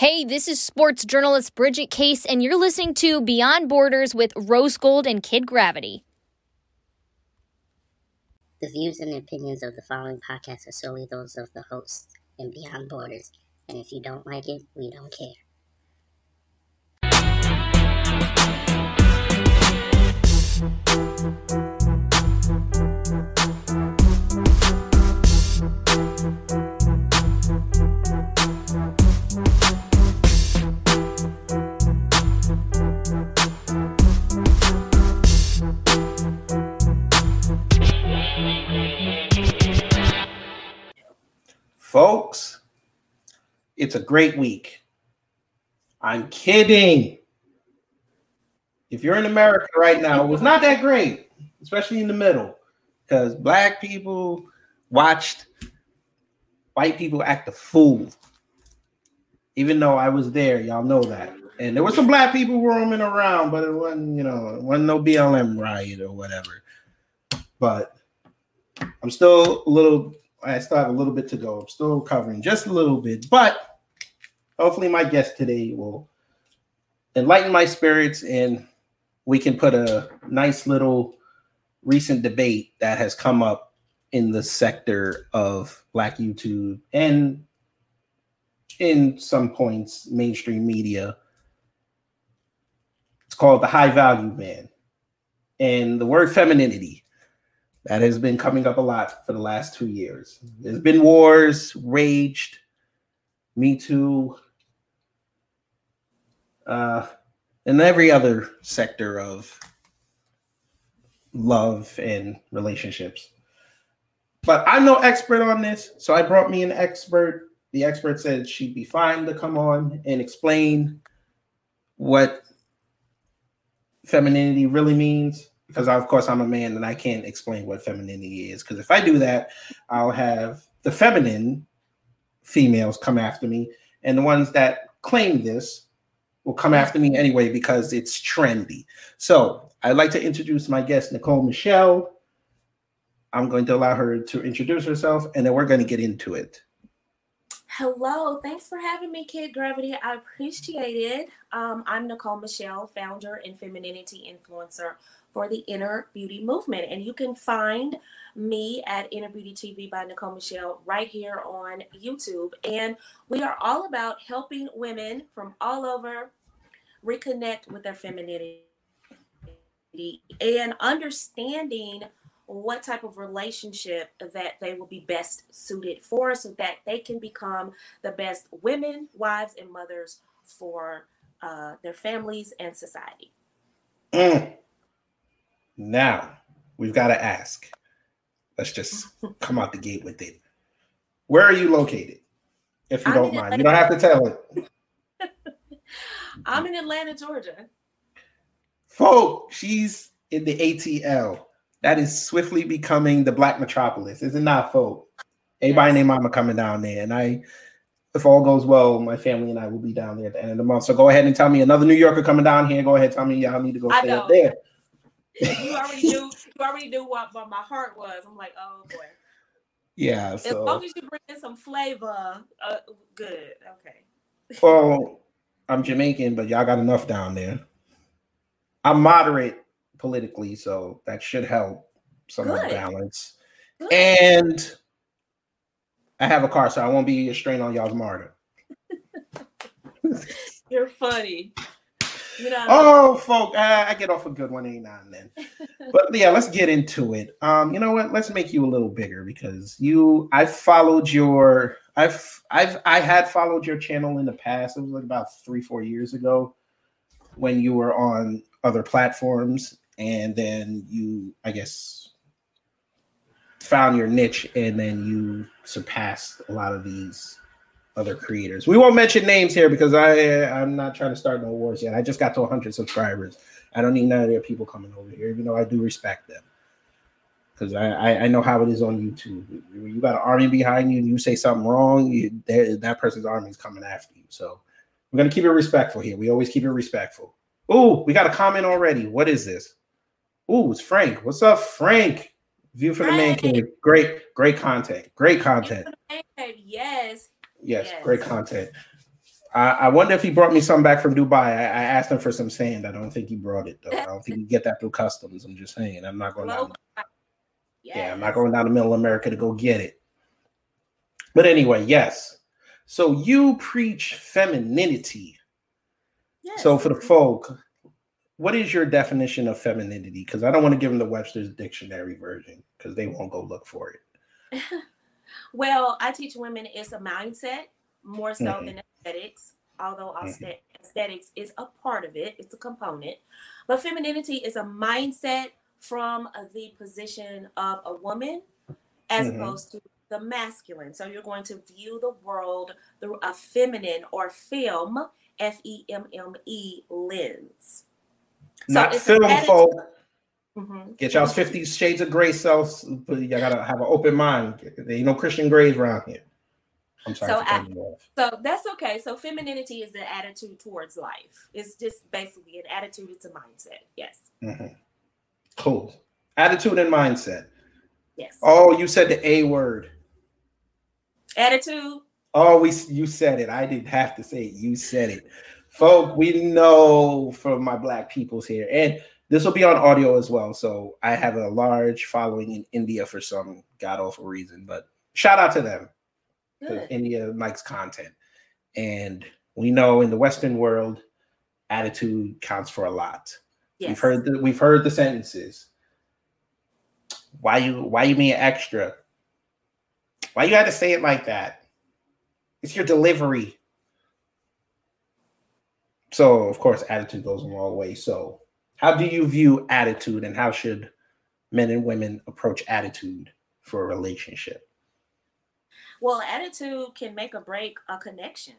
Hey, this is sports journalist Bridget Case, and you're listening to Beyond Borders with Rose Gold and Kid Gravity. The views and opinions of the following podcast are solely those of the hosts and Beyond Borders, and if you don't like it, we don't care. Folks, it's a great week. I'm kidding. If you're in America right now, it was not that great, especially in the middle, because black people watched white people act a fool. Even though I was there, y'all know that. And there were some black people roaming around, but it wasn't, you know, it wasn't no BLM riot or whatever. But I'm still a little I still have a little bit to go. I'm still covering just a little bit, but hopefully, my guest today will enlighten my spirits and we can put a nice little recent debate that has come up in the sector of Black YouTube and in some points mainstream media. It's called the high value man. And the word femininity that has been coming up a lot for the last two years. There's been wars raged, Me Too, uh, and every other sector of love and relationships. But I'm no expert on this, so I brought me an expert. The expert said she'd be fine to come on and explain what femininity really means because of course I'm a man and I can't explain what femininity is. Because if I do that, I'll have the feminine females come after me, and the ones that claim this will come after me anyway because it's trendy. So I'd like to introduce my guest, Nicole Michelle. I'm going to allow her to introduce herself, and then we're going to get into it. Hello, thanks for having me, Kid Gravity. I appreciate it. Um, I'm Nicole Michelle, founder and femininity influencer for the Inner Beauty Movement. And you can find me at Inner Beauty TV by Nicole Michelle right here on YouTube. And we are all about helping women from all over reconnect with their femininity and understanding what type of relationship that they will be best suited for so that they can become the best women, wives, and mothers for uh, their families and society. Mm. Now we've got to ask. Let's just come out the gate with it. Where are you located? If you I'm don't mind, Atlanta. you don't have to tell it. I'm in Atlanta, Georgia. Folk, she's in the ATL. That is swiftly becoming the Black Metropolis, is it not, folk? Everybody yes. named Mama coming down there, and I, if all goes well, my family and I will be down there at the end of the month. So go ahead and tell me another New Yorker coming down here. Go ahead, tell me y'all need to go stay up there you already knew you already knew what, what my heart was. I'm like, oh boy. Yeah. So. As long as you bring in some flavor, uh, good. Okay. Well, I'm Jamaican, but y'all got enough down there. I'm moderate politically, so that should help some good. of the balance. Good. And I have a car, so I won't be a strain on y'all's MARTA. You're funny. You know, oh, folk, I, I, get off a good one every now and then. but yeah, let's get into it. Um, you know what? Let's make you a little bigger because you, I've followed your, I've, I've, I had followed your channel in the past. It was like about three, four years ago when you were on other platforms, and then you, I guess, found your niche, and then you surpassed a lot of these other creators. We won't mention names here because I I'm not trying to start no wars yet. I just got to 100 subscribers. I don't need none of their people coming over here, even though I do respect them. Because I, I, I know how it is on YouTube. When you got an army behind you and you say something wrong, you, that, that person's army is coming after you. So we're gonna keep it respectful here. We always keep it respectful. Oh, we got a comment already. What is this? Oh, it's Frank. What's up, Frank? View from the man cave. Great, great content. Great content. Yes. Yes, yes. great content. I, I, wonder if he brought me some back from Dubai. I, I, asked him for some sand. I don't think he brought it though. I don't think you get that through customs. I'm just saying. I'm not going down. Yes. Yeah, I'm not going down to Middle America to go get it. But anyway, yes. So you preach femininity. Yes. So for the folk, what is your definition of femininity? Because I don't want to give them the Webster's dictionary version because they won't go look for it. well, I teach women it's a mindset more so mm-hmm. than aesthetics, although mm-hmm. aesthetics is a part of it, it's a component. But femininity is a mindset from the position of a woman as mm-hmm. opposed to the masculine. So you're going to view the world through a feminine or film, F E M M E lens. Not film folk. Mm-hmm. Get y'all's 50 shades of gray selves, but you gotta have an open mind. There ain't no Christian Greys around here. I'm sorry. So, I, so that's okay. So femininity is the attitude towards life. It's just basically an attitude. It's a mindset. Yes. Mm-hmm. Cool. Attitude and mindset. Yes. Oh, you said the A word. Attitude. Oh, we you said it. I didn't have to say it. You said it. Folk, we know from my black peoples here, and this will be on audio as well. So I have a large following in India for some god awful reason, but shout out to them India likes content, and we know in the Western world, attitude counts for a lot. Yes. We've heard the, we've heard the sentences. Why you why you mean extra? Why you had to say it like that? It's your delivery. So, of course, attitude goes a long way. So, how do you view attitude and how should men and women approach attitude for a relationship? Well, attitude can make or break a connection.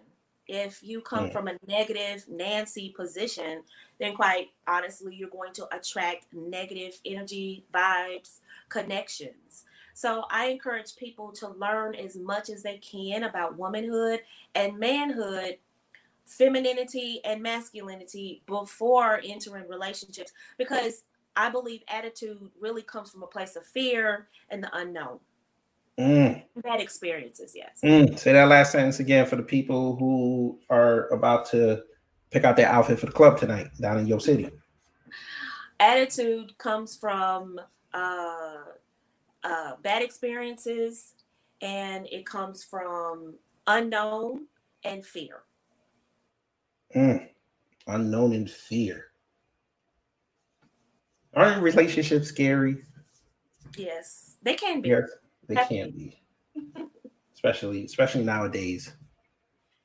If you come mm. from a negative Nancy position, then quite honestly, you're going to attract negative energy, vibes, connections. So I encourage people to learn as much as they can about womanhood and manhood femininity and masculinity before entering relationships because I believe attitude really comes from a place of fear and the unknown. Mm. Bad experiences, yes. Mm. Say that last sentence again for the people who are about to pick out their outfit for the club tonight down in your city. Attitude comes from uh, uh, bad experiences and it comes from unknown and fear. Mm. Unknown and fear. Aren't relationships scary? Yes, they can be. Yes, they can be. especially, especially nowadays.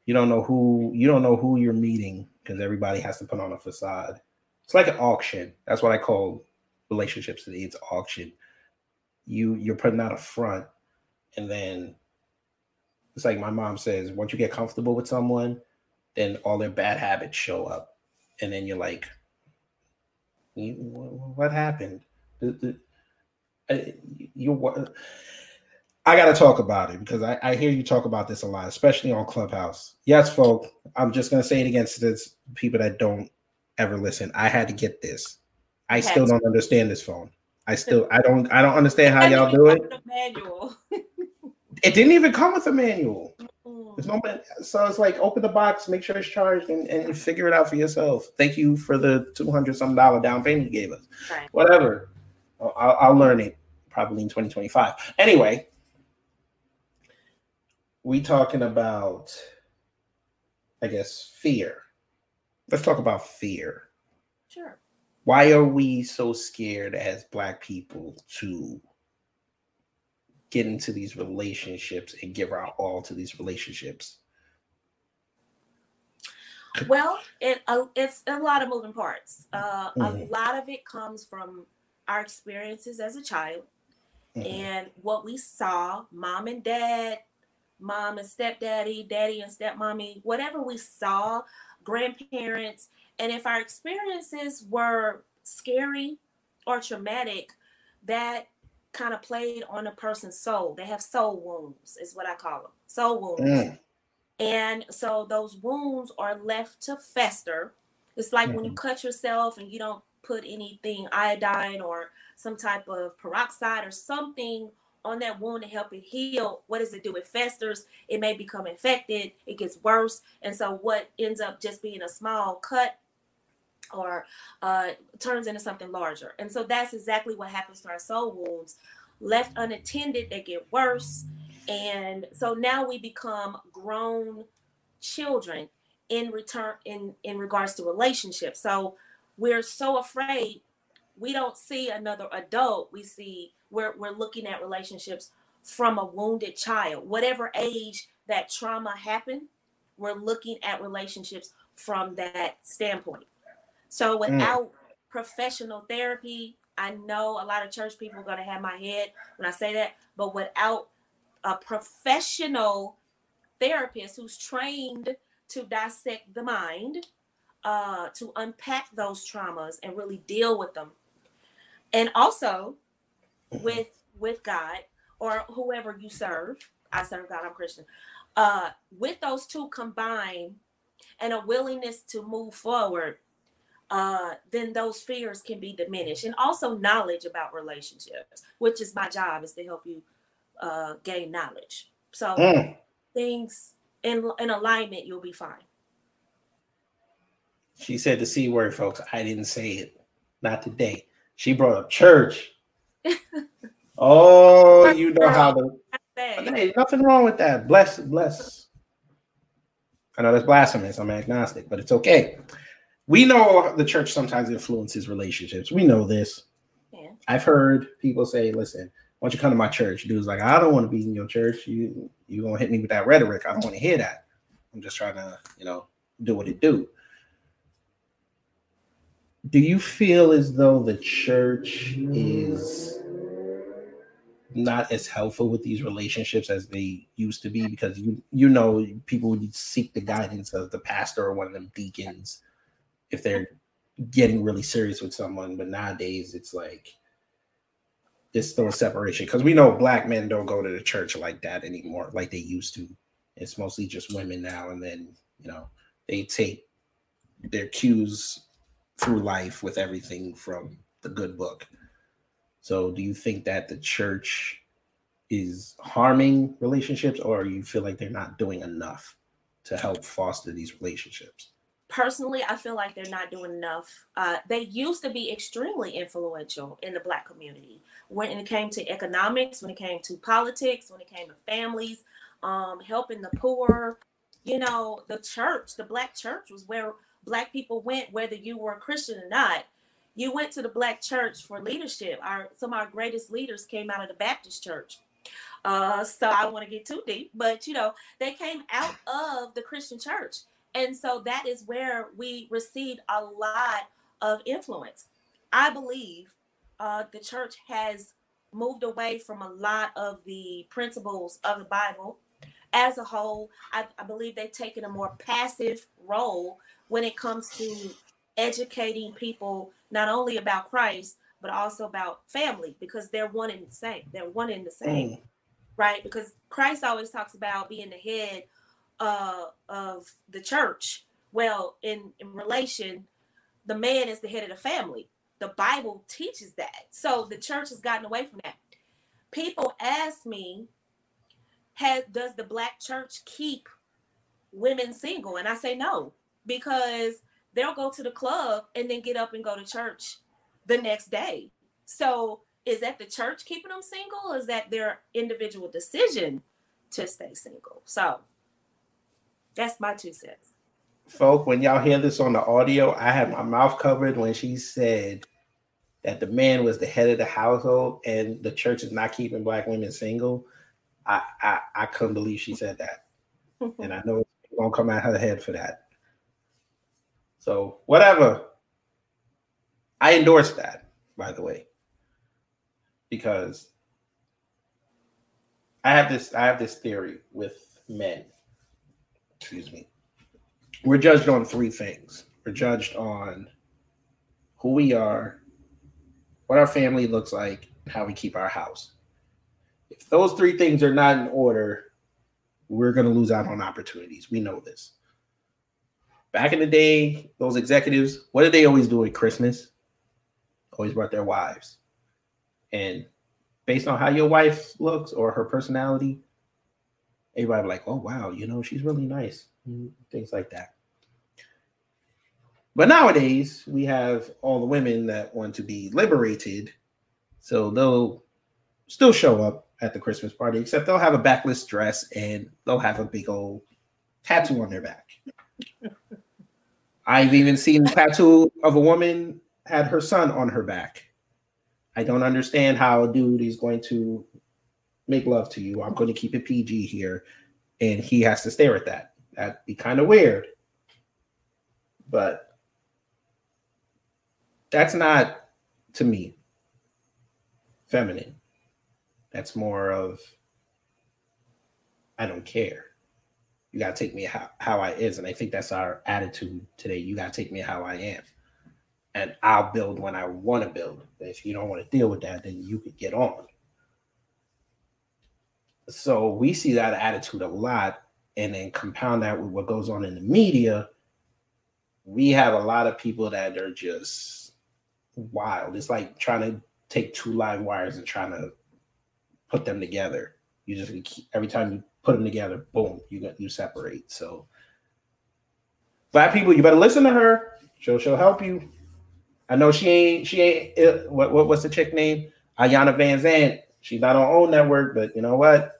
You don't know who you don't know who you're meeting because everybody has to put on a facade. It's like an auction. That's what I call relationships today. It's auction. You you're putting out a front, and then it's like my mom says, once you get comfortable with someone, then all their bad habits show up, and then you're like, "What happened?" You what? I got to talk about it because I, I, hear you talk about this a lot, especially on Clubhouse. Yes, folks, I'm just going to say it against this people that don't ever listen. I had to get this. I still don't understand this phone. I still I don't I don't understand how y'all do it. Manual. it didn't even come with a manual. No so it's like open the box, make sure it's charged, and, and figure it out for yourself. Thank you for the two hundred some dollar down payment you gave us. Right. Whatever, I'll, I'll learn it probably in twenty twenty five. Anyway, we talking about, I guess, fear. Let's talk about fear. Sure. Why are we so scared as Black people to get into these relationships and give our all to these relationships? Well, it uh, it's a lot of moving parts. Uh, mm-hmm. A lot of it comes from our experiences as a child mm-hmm. and what we saw mom and dad, mom and stepdaddy, daddy and stepmommy, whatever we saw grandparents. And if our experiences were scary or traumatic, that kind of played on a person's soul. They have soul wounds, is what I call them soul wounds. Mm. And so those wounds are left to fester. It's like mm-hmm. when you mm-hmm. cut yourself and you don't put anything iodine or some type of peroxide or something on that wound to help it heal, what does it do? It festers, it may become infected, it gets worse. And so, what ends up just being a small cut or uh, turns into something larger. And so, that's exactly what happens to our soul wounds. Left unattended, they get worse. And so now we become grown children in return in in regards to relationships. So we're so afraid we don't see another adult. We see we're we're looking at relationships from a wounded child. Whatever age that trauma happened, we're looking at relationships from that standpoint. So mm. without mm. professional therapy, I know a lot of church people are going to have my head when I say that, but without a professional therapist who's trained to dissect the mind, uh, to unpack those traumas and really deal with them. And also with with God or whoever you serve, I serve God, I'm Christian. Uh, with those two combined and a willingness to move forward, uh, then those fears can be diminished. And also knowledge about relationships, which is my job, is to help you uh, gain knowledge. So mm. things in in alignment, you'll be fine. She said the c word, folks. I didn't say it. Not today. She brought up church. oh, you know how the hey, nothing wrong with that. Bless, bless. I know that's blasphemous. I'm agnostic, but it's okay. We know the church sometimes influences relationships. We know this. Yeah. I've heard people say, "Listen, why don't you come to my church? Dude's like, I don't want to be in your church. You you gonna hit me with that rhetoric. I don't want to hear that. I'm just trying to, you know, do what it do. Do you feel as though the church is not as helpful with these relationships as they used to be? Because you you know people would seek the guidance of the pastor or one of them deacons if they're getting really serious with someone, but nowadays it's like it's still a separation because we know black men don't go to the church like that anymore, like they used to. It's mostly just women now, and then you know they take their cues through life with everything from the good book. So, do you think that the church is harming relationships, or you feel like they're not doing enough to help foster these relationships? Personally, I feel like they're not doing enough. Uh, they used to be extremely influential in the Black community when it came to economics, when it came to politics, when it came to families, um, helping the poor. You know, the church, the Black church was where Black people went, whether you were a Christian or not. You went to the Black church for leadership. Our some of our greatest leaders came out of the Baptist church. Uh, so I don't want to get too deep, but you know, they came out of the Christian church and so that is where we received a lot of influence. I believe uh, the church has moved away from a lot of the principles of the Bible. As a whole, I, I believe they've taken a more passive role when it comes to educating people not only about Christ, but also about family because they're one and the same. They're one and the same, mm. right? Because Christ always talks about being the head uh, of the church. Well, in, in relation, the man is the head of the family. The Bible teaches that. So the church has gotten away from that. People ask me, has, does the black church keep women single? And I say no, because they'll go to the club and then get up and go to church the next day. So is that the church keeping them single? is that their individual decision to stay single? So that's my two cents. Folk, when y'all hear this on the audio, I had my mouth covered when she said that the man was the head of the household and the church is not keeping black women single. I I, I couldn't believe she said that. and I know it's gonna come out of her head for that. So whatever. I endorse that, by the way. Because I have this I have this theory with men excuse me, we're judged on three things. We're judged on who we are, what our family looks like, and how we keep our house. If those three things are not in order, we're going to lose out on opportunities. We know this. Back in the day, those executives, what did they always do at Christmas? Always brought their wives. And based on how your wife looks or her personality, everybody like, oh wow, you know, she's really nice. Things like that. But nowadays, we have all the women that want to be liberated. So they'll still show up at the Christmas party, except they'll have a backless dress and they'll have a big old tattoo on their back. I've even seen a tattoo of a woman had her son on her back. I don't understand how a dude is going to make love to you. I'm going to keep it PG here. And he has to stare at that. That'd be kind of weird. But that's not to me feminine. That's more of I don't care. You gotta take me how, how I is. And I think that's our attitude today. You gotta take me how I am and I'll build when I want to build. If you don't want to deal with that, then you could get on. So we see that attitude a lot, and then compound that with what goes on in the media. We have a lot of people that are just wild. It's like trying to take two live wires and trying to put them together. You just every time you put them together, boom, you got you separate. So black people, you better listen to her. She'll she'll help you. I know she ain't she ain't what what what's the chick name? Iyanla Van Vanzant. She's not on own network, but you know what?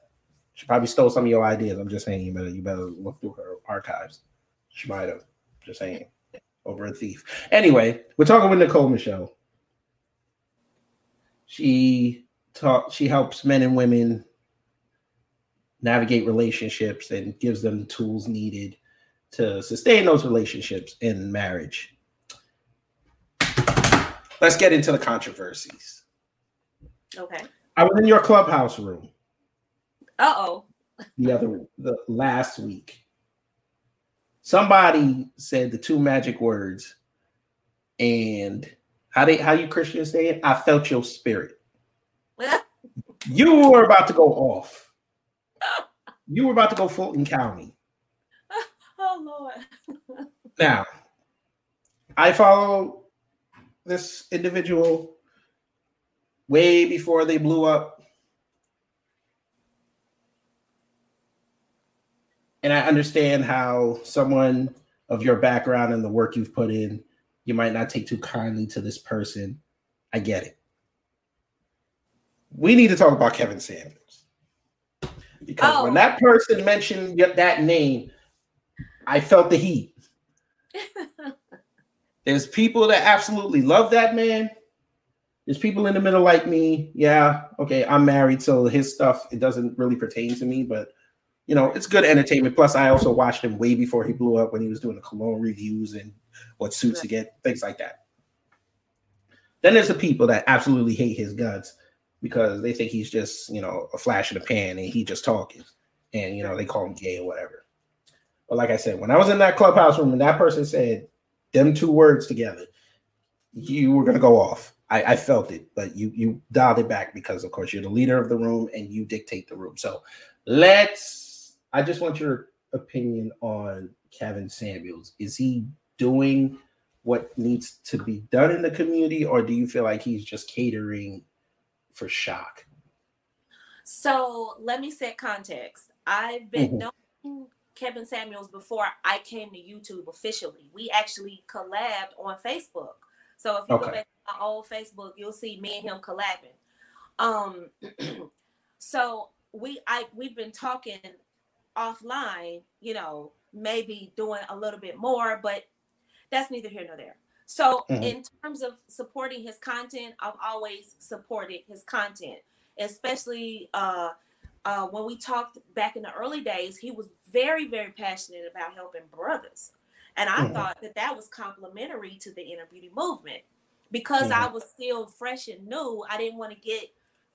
She probably stole some of your ideas. I'm just saying you better you better look through her archives. She might have. Just saying. Over a thief. Anyway, we're talking with Nicole Michelle. She talk she helps men and women navigate relationships and gives them the tools needed to sustain those relationships in marriage let's get into the controversies. Okay. I was in your clubhouse room. Uh oh. the other the last week. Somebody said the two magic words, and how they how you Christians say it? I felt your spirit. you were about to go off. You were about to go Fulton County. Oh Lord. now, I follow this individual way before they blew up. And I understand how someone of your background and the work you've put in, you might not take too kindly to this person. I get it. We need to talk about Kevin Samuels Because oh. when that person mentioned that name, I felt the heat. There's people that absolutely love that man. There's people in the middle like me. Yeah, okay, I'm married, so his stuff it doesn't really pertain to me, but you know, it's good entertainment. Plus, I also watched him way before he blew up when he was doing the cologne reviews and what suits to get, things like that. Then there's the people that absolutely hate his guts because they think he's just, you know, a flash in the pan and he just talking. And you know, they call him gay or whatever. But like I said, when I was in that clubhouse room and that person said, them two words together, you were gonna go off. I, I, felt it, but you you dialed it back because of course you're the leader of the room and you dictate the room. So let's I just want your opinion on Kevin Samuels. Is he doing what needs to be done in the community, or do you feel like he's just catering for shock? So let me set context. I've been mm-hmm. known Kevin Samuels before I came to YouTube officially. We actually collabed on Facebook. So if you okay. go back to my old Facebook, you'll see me and him collabing. Um, so we I we've been talking offline, you know, maybe doing a little bit more, but that's neither here nor there. So mm-hmm. in terms of supporting his content, I've always supported his content, especially uh uh, when we talked back in the early days, he was very, very passionate about helping brothers. And I mm-hmm. thought that that was complementary to the inner beauty movement. Because mm-hmm. I was still fresh and new, I didn't want to get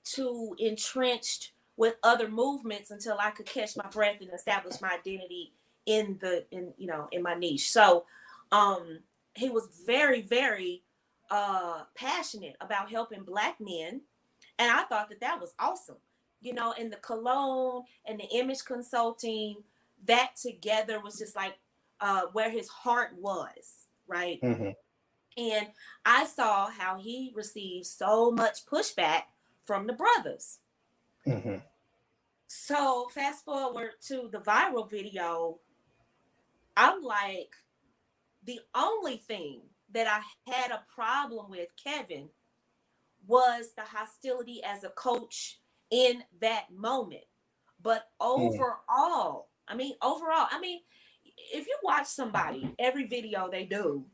too entrenched with other movements until I could catch my breath and establish my identity in the in you know in my niche. So um he was very very uh passionate about helping black men and I thought that that was awesome. You know, and the cologne and the image consulting that together was just like uh where his heart was, right? Mm-hmm. And I saw how he received so much pushback from the brothers. Mm-hmm. So fast forward to the viral video, I'm like, the only thing that I had a problem with Kevin was the hostility as a coach in that moment. But overall, I mean, overall, I mean, if you watch somebody every video they do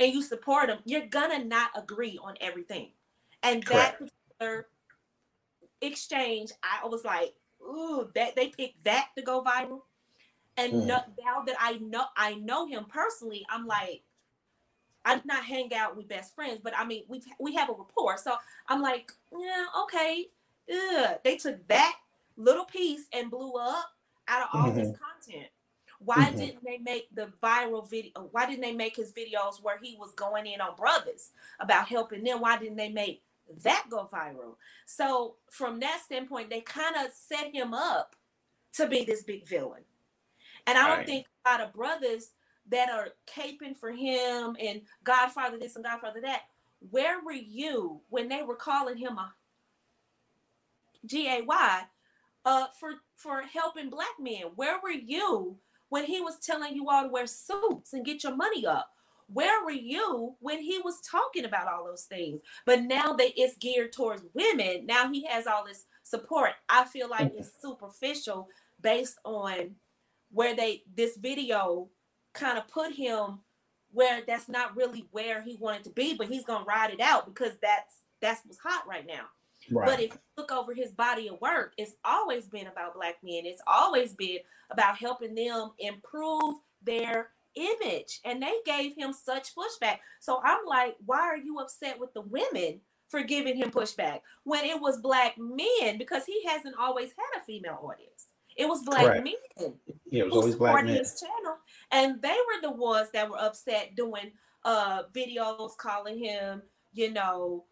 and you support them, you're gonna not agree on everything. And Correct. that particular exchange, I was like, ooh, that they picked that to go viral. And Mm. no, now that I know I know him personally, I'm like, I'm not hang out with best friends, but I mean we we have a rapport. So I'm like, yeah, okay. Ugh. They took that little piece and blew up out of all this content. Why Mhm. didn't they make the viral video? Why didn't they make his videos where he was going in on brothers about helping them? Why didn't they make that go viral? So from that standpoint, they kind of set him up to be this big villain. And I don't Right. think a lot of brothers that are caping for him and Godfather this and Godfather that. Where were you when they were calling him a G A Y uh, for for helping black men? Where were you when he was telling you all to wear suits and get your money up? Where were you when he was talking about all those things? But now that it's geared towards women, now he has all this support. I feel like it's superficial based on where they this video kind of put him where that's not really where he wanted to be, but he's gonna ride it out because that's that's what's hot right now. Right. But if you look over his body of work, it's always been about black men. It's always been about helping them improve their image. And they gave him such pushback. So I'm like, why are you upset with the women for giving him pushback when it was black men? Because he hasn't always had a female audience. It was black Correct. men yeah, it was always black men. his channel, and they were the ones that were upset doing uh videos calling him, you know,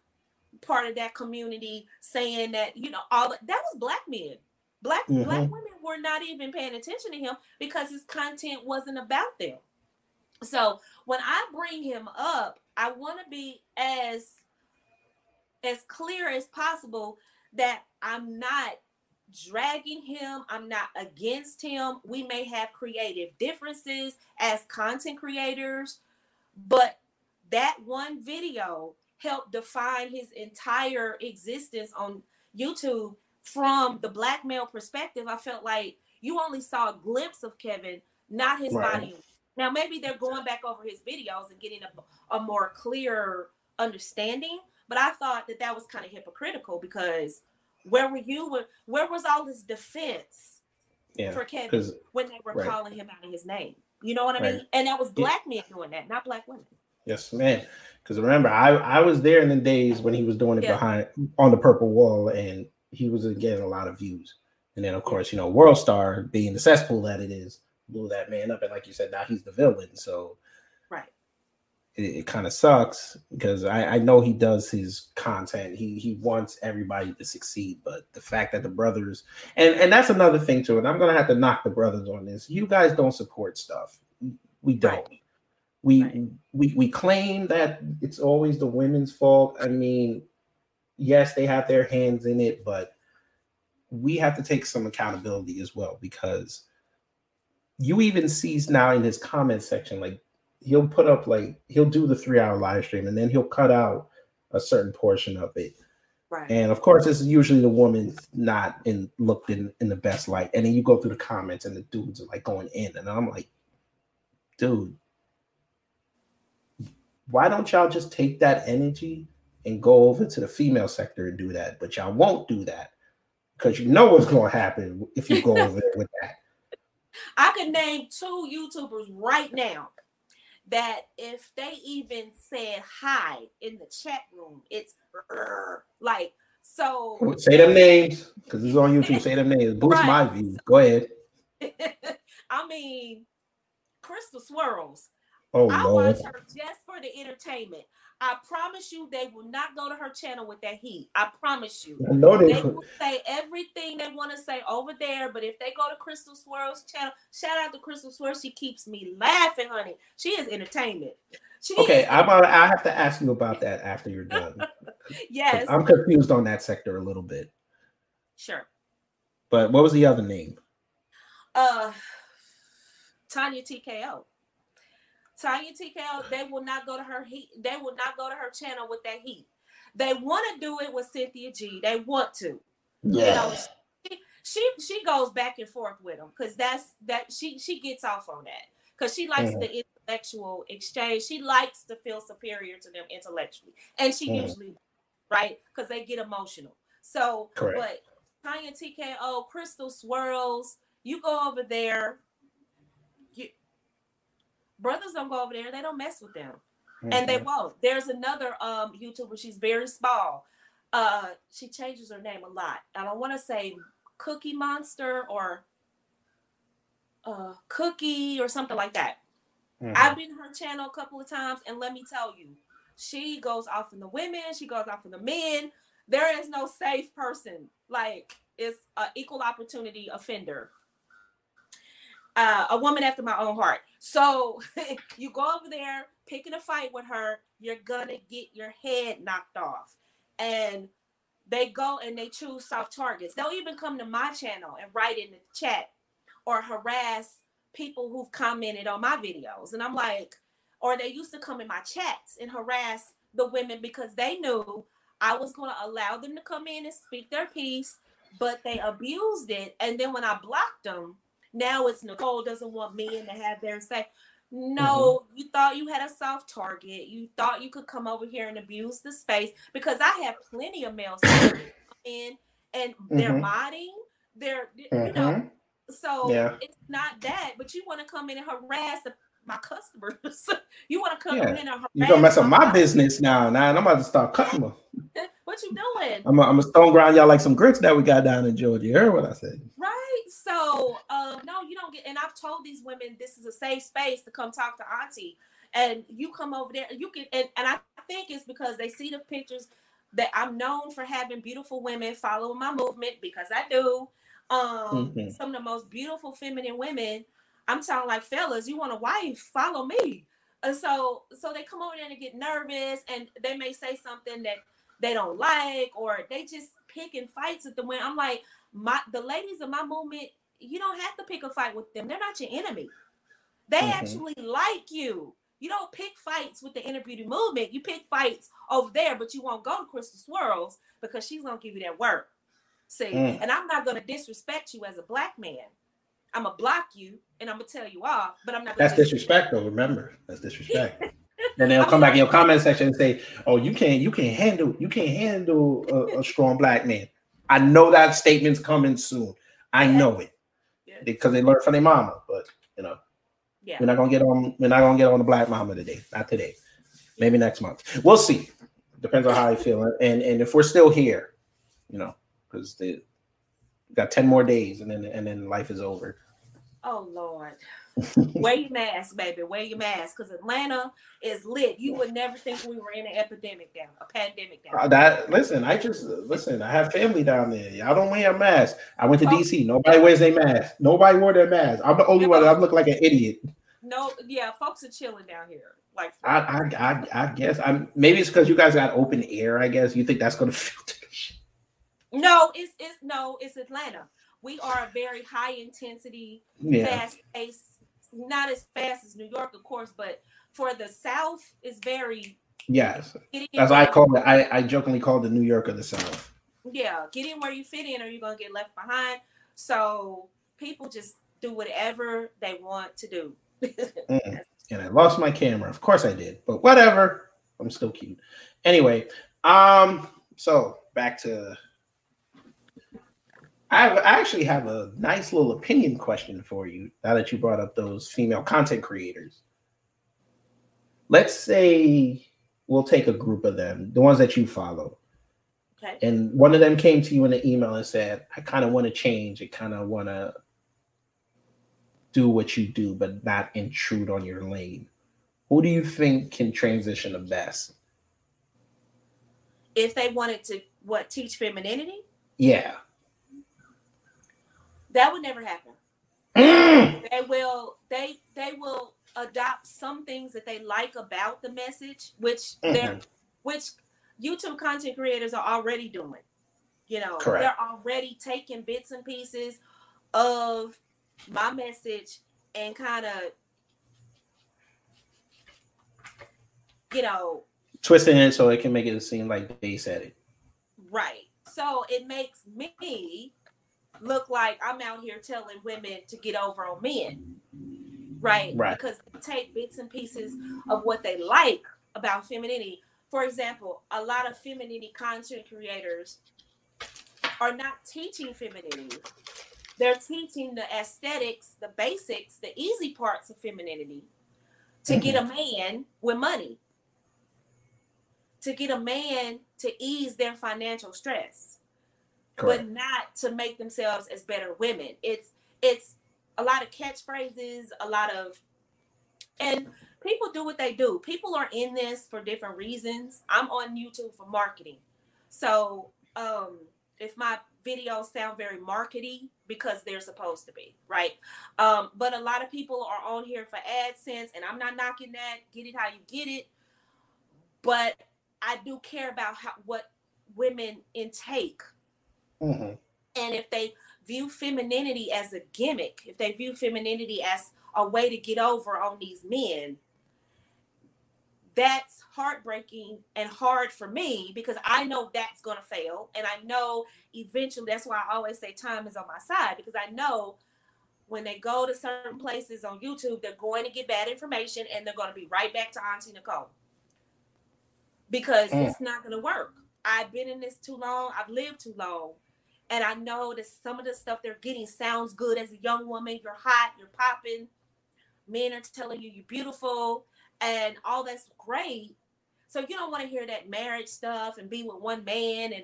part of that community, saying that you know all that, that was black men. Black black Mhm. women were not even paying attention to him because his content wasn't about them. So when I bring him up, I want to be as as clear as possible that I'm not dragging him. I'm not against him. We may have creative differences as content creators, but that one video helped define his entire existence on YouTube from the black male perspective. I felt like you only saw a glimpse of Kevin, not his Right. body. Now maybe they're going back over his videos and getting a, a more clear understanding, but I thought that that was kind of hypocritical because where were you? Where, where was all this defense Yeah, for Kevin when they were right. calling him out of his name? You know what I Right. mean? And that was black men doing that, not black women. yes, man. Because remember, I I was there in the days when he was doing it Yeah. behind on the purple wall, and he was getting a lot of views. And then, of course, you know, World Star being the cesspool that it is, blew that man up. And like you said, now he's the villain. So Right. it, it kind of sucks because I, I know he does his content. He he wants everybody to succeed, but the fact that the brothers and and that's another thing too. And I'm gonna have to knock the brothers on this. You guys don't support stuff. We don't. Right. We Right. we we claim that it's always the women's fault. I mean, yes, they have their hands in it, but we have to take some accountability as well because you even sees now in his comment section like he'll put up like he'll do the three hour live stream and then he'll cut out a certain portion of it. Right. and of course it's usually the woman not in looked in in the best light. And then you go through the comments and the dudes are like going in. And i'm like dude why don't y'all just take that energy and go over to the female sector and do that? But y'all won't do that because you know what's going to happen if you go over there with that I could name two YouTubers right now that if they even said hi in the chat room, it's like so. say them names because it's on youtube say them names boost my views go ahead I mean, Crystal Swirls. Oh I Lord. watch her just for the entertainment. I promise you, they will not go to her channel with that heat. I promise you. I know they They will say everything they want to say over there, but if they go to Crystal Swirls channel, shout out to Crystal Swirls. She keeps me laughing, honey. She is entertainment. She Okay, is, I'm about, I have to ask you about that after you're done. yes, I'm confused on that sector a little bit. sure. But what was the other name? Uh, Tanya TKO. Tanya TKO, they will not go to her heat. They will not go to her channel with that heat. They want to do it with Cynthia G. They want to. You know, she, she she goes back and forth with them because that's that she she gets off on that because she likes Mhm. the intellectual exchange. She likes to feel superior to them intellectually, and she Mhm. usually right because they get emotional. So, Correct. but Tanya TKO, Crystal Swirls, you go over there. Brothers don't go over there. They don't mess with them and they Mhm. won't. There's another um YouTuber. She's very small. Uh, she changes her name a lot. I don't want to say Cookie Monster or uh Cookie or something like that. Mhm. I've been her channel a couple of times, and let me tell you, she goes off on the women. She goes off on the men. There is no safe person. Like it's an equal opportunity offender. Uh, a woman after my own heart. So you go over there picking a fight with her, you're gonna get your head knocked off. And they go and they choose soft targets. They'll even come to my channel and write in the chat or harass people who've commented on my videos. And I'm like, or they used to come in my chats and harass the women because they knew I was going to allow them to come in and speak their piece, but they abused it. And then when I blocked them, now it's Nicole doesn't want men to have their say. No, you thought you had a soft target. You thought you could come over here and abuse the space because I have plenty of males in and they're modding. They're you know Mhm. so Yeah. it's not that, but you want to come in and harass the, my customers. you want to come Yeah. in and harass. You're gonna mess up my customers. business now. Now and I'm about to start cutting them. What you doing? I'm a, I'm a stone ground y'all like some grits that we got down in Georgia. You heard what I said? Right. So, um, no, you don't get. And I've told these women this is a safe space to come talk to Auntie, and you come over there. You can, and, and I think it's because they see the pictures that I'm known for having beautiful women following my movement because I do. Um, Mhm. some of the most beautiful feminine women. I'm telling like fellas, you want a wife? Follow me. And so, so they come over there and get nervous, and they may say something that they don't like, or they just picking fights with the women. I'm like, my the ladies of my movement, you don't have to pick a fight with them. They're not your enemy. They Mhm. actually like you. You don't pick fights with the inner beauty movement. You pick fights over there, but you won't go to Crystal Swirls because she's gonna give you that work. See, Mm. and I'm not gonna disrespect you as a black man. I'm gonna block you and I'm gonna tell you off, but I'm not. That's disrespect, though. Remember, that's disrespect. and they'll come back in your comment section and say, "Oh, you can't, you can't handle, you can't handle a, a strong black man." I know that statement's coming soon. I know it Yeah. because they learned from their mama. But you know, Yeah. we're not gonna get on. We're not gonna get on the black mama today. Not today. Maybe next month. We'll see. Depends on how I feel, and and if we're still here, you know, because they got ten more days, and then and then life is over. Oh Lord. Wear your mask, baby. Wear your mask. Because Atlanta is lit. You would never think we were in an epidemic down, a pandemic down. Uh, that listen, I just listen. I have family down there. Y'all don't wear a mask. I went to Oh. DC. Nobody wears their mask. Nobody wore their mask. I'm the only one that I look like an idiot. No, yeah, folks are chilling down here. Like I I I, I guess I'm maybe it's because you guys got open air. I guess you think that's gonna filter. no, it's it's no, it's Atlanta. We are a very high intensity, Yeah, fast pace, not as fast as New York, of course, but for the South, it's very yes. get in That's why I call it. I, I jokingly call the New York of the South. yeah, get in where you fit in or you're gonna get left behind. So people just do whatever they want to do. Mm. And I lost my camera. Of course I did, but whatever. I'm still cute. Anyway, um, so back to I, have, I actually have a nice little opinion question for you now that you brought up those female content creators. Let's say we'll take a group of them, the ones that you follow, okay. and one of them came to you in an email and said, I kind of want to change. I kind of want to do what you do, but not intrude on your lane. Who do you think can transition the best? If they wanted to what teach femininity? Yeah. That would never happen. Mm. They will they they will adopt some things that they like about the message, which they're Mhm. which YouTube content creators are already doing. You know, Correct. they're already taking bits and pieces of my message and kind of you know Twisting it so it can make it seem like they said it. Right. So it makes me look like I'm out here telling women to get over on men. Right. Right. Because they take bits and pieces of what they like about femininity. For example, a lot of femininity content creators are not teaching femininity. They're teaching the aesthetics, the basics, the easy parts of femininity to get a mm-hmm. man with money to get a man to ease their financial stress Correct. but not to make themselves as better women. It's it's a lot of catchphrases a lot of and people do what they do. People are in this for different reasons. I'm on youtube for marketing. So um if my videos sound very markety because they're supposed to be right? Um but a lot of people are on here for adsense and i'm not knocking that. Get it how you get it. But i do care about how what women intake Mhm. and if they view femininity as a gimmick, if they view femininity as a way to get over on these men, that's heartbreaking and hard for me because I know that's going to fail. And I know eventually, that's why I always say time is on my side because I know when they go to certain places on YouTube, they're going to get bad information and they're going to be right back to Auntie Nicole because Mm. it's not going to work. I've been in this too long, I've lived too long. And I know that some of the stuff they're getting sounds good as a young woman. You're hot, you're popping. Men are telling you you're beautiful, and all that's great. So you don't want to hear that marriage stuff and be with one man and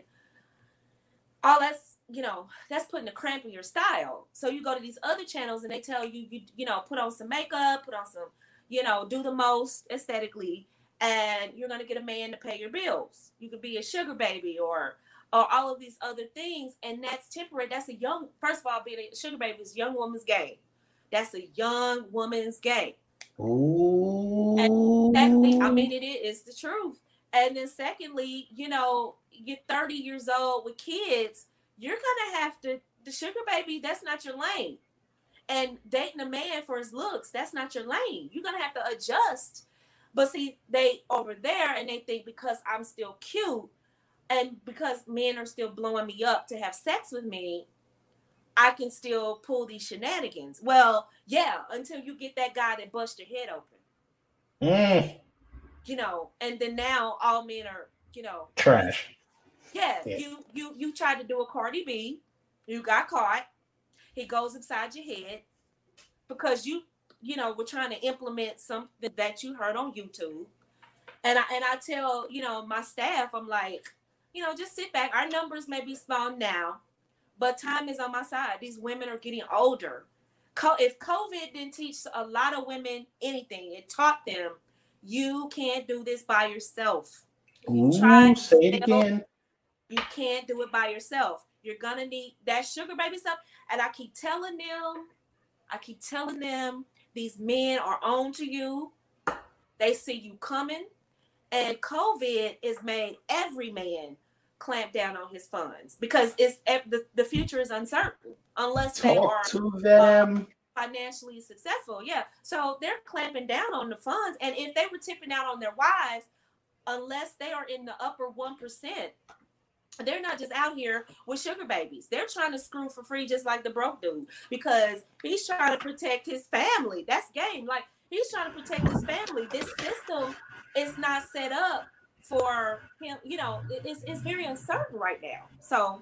all that's you know that's putting a cramp in your style. So you go to these other channels and they tell you you you know put on some makeup, put on some you know do the most aesthetically, and you're gonna get a man to pay your bills. You could be a sugar baby or or all of these other things, and that's temporary. That's a young. First of all, being a sugar baby is young woman's game. That's a young woman's game. Ooh. Exactly. I mean, it is the truth. And then secondly, you know, you're 30 years old with kids, you're gonna have to the sugar baby, that's not your lane. And dating a man for his looks, that's not your lane. You're gonna have to adjust. But see, they over there and they think because I'm still cute and because men are still blowing me up to have sex with me, I can still pull these shenanigans. Well, yeah, until you get that guy that bust your head open Mm, you know, and then now all men are, you know, trash. yeah, Yeah. you you you tried to do a Cardi B, you got caught. He goes inside your head because you you know were trying to implement something that you heard on YouTube. And I and I tell, you know, my staff, I'm like, you know, just sit back. Our numbers may be small now, but time is on my side. These women are getting older. Co- If COVID didn't teach a lot of women anything, it taught them you can't do this by yourself. Ooh, tried to say it again. You can't do it by yourself. You're gonna need that sugar baby stuff. And I keep telling them, I keep telling them these men are on to you. They see you coming. And COVID is made every man clamp down on his funds because it's the, the future is uncertain unless they are to uh, them. financially successful. Yeah. So they're clamping down on the funds. And if they were tipping out on their wives, unless they are in the upper 1%, they're not just out here with sugar babies. They're trying to screw for free just like the broke dude because he's trying to protect his family. That's game. Like he's trying to protect his family. This system is not set up for him. You know, it's, it's very uncertain right now. So,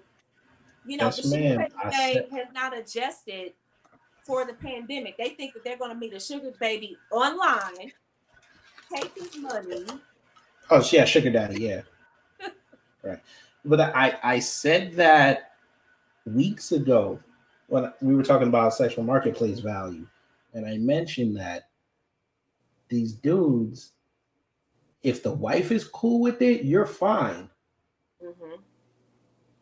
you know, Yes, the sugar baby has not adjusted for the pandemic. They think that they're going to meet a sugar baby online, take his money. Oh, yeah, sugar daddy. Yeah, right. But I I said that weeks ago when we were talking about sexual marketplace value. and I mentioned that these dudes, if the wife is cool with it, you're fine. hmm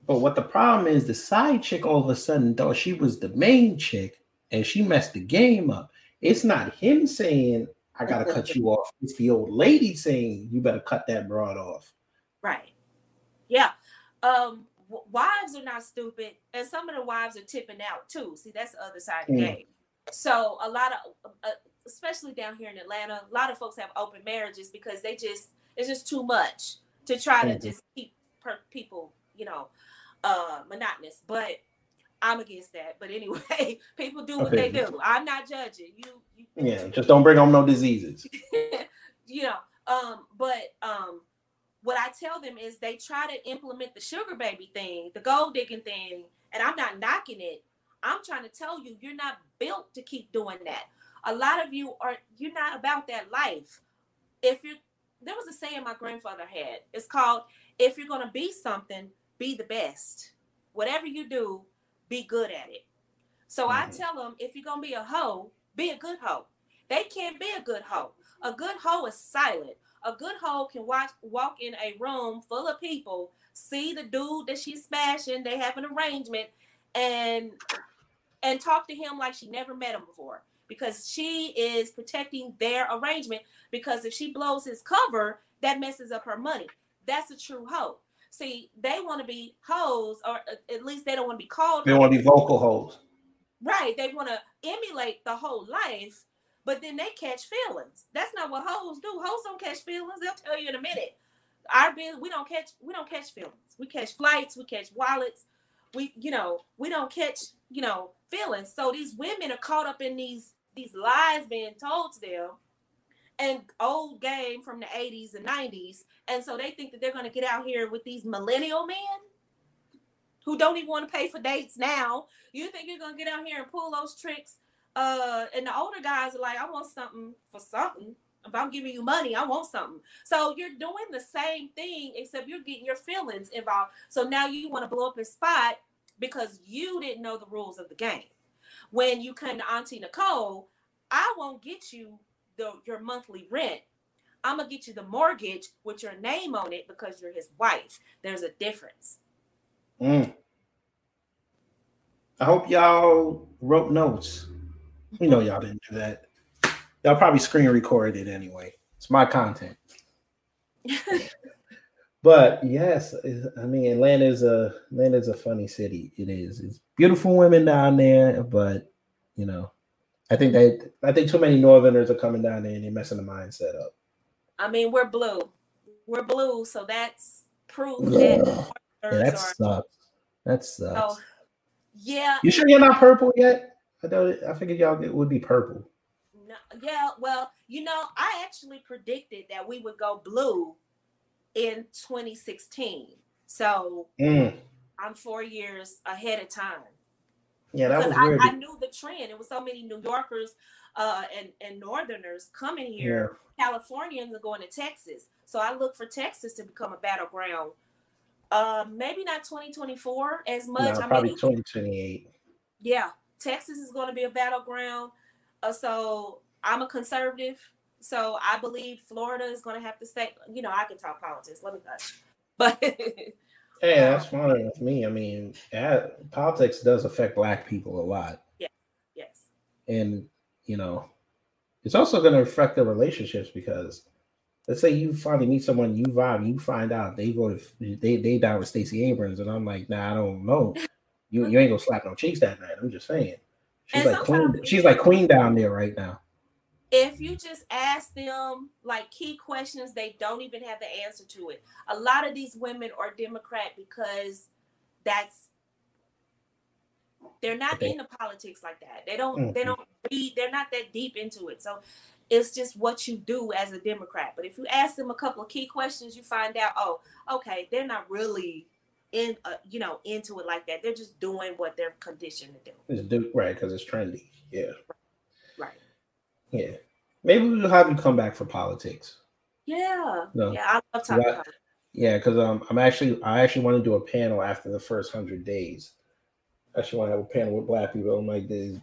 But what the problem is, the side chick all of a sudden thought she was the main chick and she messed the game up. It's not him saying, I gotta cut you off. It's the old lady saying, You better cut that broad off. Right. Yeah. Um, w- wives are not stupid, and some of the wives are tipping out too. See, that's the other side of the Mm. game. So a lot of, uh, especially down here in Atlanta, a lot of folks have open marriages because they just it's just too much to try to Mhm. just keep per- people, you know, uh, monotonous. But I'm against that. But anyway, people do what they do. I'm not judging you. you Yeah, just don't bring home no diseases. you know um but um what i tell them is they try to implement the sugar baby thing the gold digging thing and i'm not knocking it i'm trying to tell you you're not built to keep doing that a lot of you are you're not about that life if you there was a saying my grandfather had it's called if you're going to be something be the best whatever you do be good at it so i Mhm. tell them if you're going to be a hoe be a good hoe they can't be a good hoe a good hoe is silent. A good hoe can watch walk in a room full of people, see the dude that she's smashing, they have an arrangement, and and talk to him like she never met him before. Because she is protecting their arrangement. Because if she blows his cover, that messes up her money. That's a true hoe. See, they want to be hoes, or uh, at least they don't want to be called They want to be vocal hoes. Right. They want to emulate the whole life, but then they catch feelings. That's not what hoes do. Hoes don't catch feelings. They'll tell you in a minute. Our business, we don't catch, we don't catch feelings. We catch flights, we catch wallets. We, you know, we don't catch, you know, feelings. So these women are caught up in these these lies being told to them and old game from the 80s and 90s. And so they think that they're going to get out here with these millennial men who don't even want to pay for dates now. You think you're going to get out here and pull those tricks? Uh, and the older guys are like, I want something for something. If I'm giving you money, I want something. So you're doing the same thing, except you're getting your feelings involved. So now you want to blow up his spot because you didn't know the rules of the game. When you come to Auntie Nicole, I won't get you the your monthly rent. I'm gonna get you the mortgage with your name on it because you're his wife. There's a difference. Mm. I hope y'all wrote notes. You know y'all didn't do that. Y'all probably screen recorded it anyway. It's my content. But yes, I mean Atlanta's a Atlanta's a funny city. It is. It's beautiful women down there, but you know, I think they I think too many Northerners are coming down there and they're messing the mindset up. I mean, we're blue. We're blue, so that's proof Yeah. that Yeah, that are. sucks. That oh, sucks. Oh, yeah, You sure you're not purple yet? I thought I figured y'all get- would be purple. no, yeah. Well, you know, I actually predicted that we would go blue in 2016. So Mm. I'm four years ahead of time. Yeah, that because was I, weird. I knew the trend. It was so many New Yorkers uh, and and Northerners coming here. Californians are going to Texas, so I look for Texas to become a battleground. Uh, maybe not 2024 as No, much. I probably mean, 2028. yeah, Texas is going to be a battleground. Uh, so I'm a conservative, so I believe Florida is going to have to stay. You know, I can talk politics. Let me hush. But Hey, um, that's fine with me. I mean, yeah, politics does affect black people a lot. yes, yes. And, you know, it's also going to affect the relationships because let's say you finally meet someone, you vibe, you find out they go to, they, they down with Stacey Abrams. And I'm like, nah, I don't know. You, you ain't going to slap no cheeks that night. I'm just saying. She's And like queen. She's like queen down there right now. If you just ask them like key questions, they don't even have the answer to it. A lot of these women are Democrat because that's they're not Okay. into politics like that. They don't they Mhm. don't read, they're not that deep into it. So it's just what you do as a Democrat. But if you ask them a couple of key questions, you find out, oh, okay, they're not really in uh, you know into it like that. They're just doing what they're conditioned to do. It's do right? Because it's trendy. Yeah. Right. Yeah. Maybe we'll have you come back for politics. Yeah. No. Yeah, I love talking about it. Yeah, because um, I'm actually I actually want to do a panel after the first hundred days. I actually want to have a panel with black people. I'm like, this,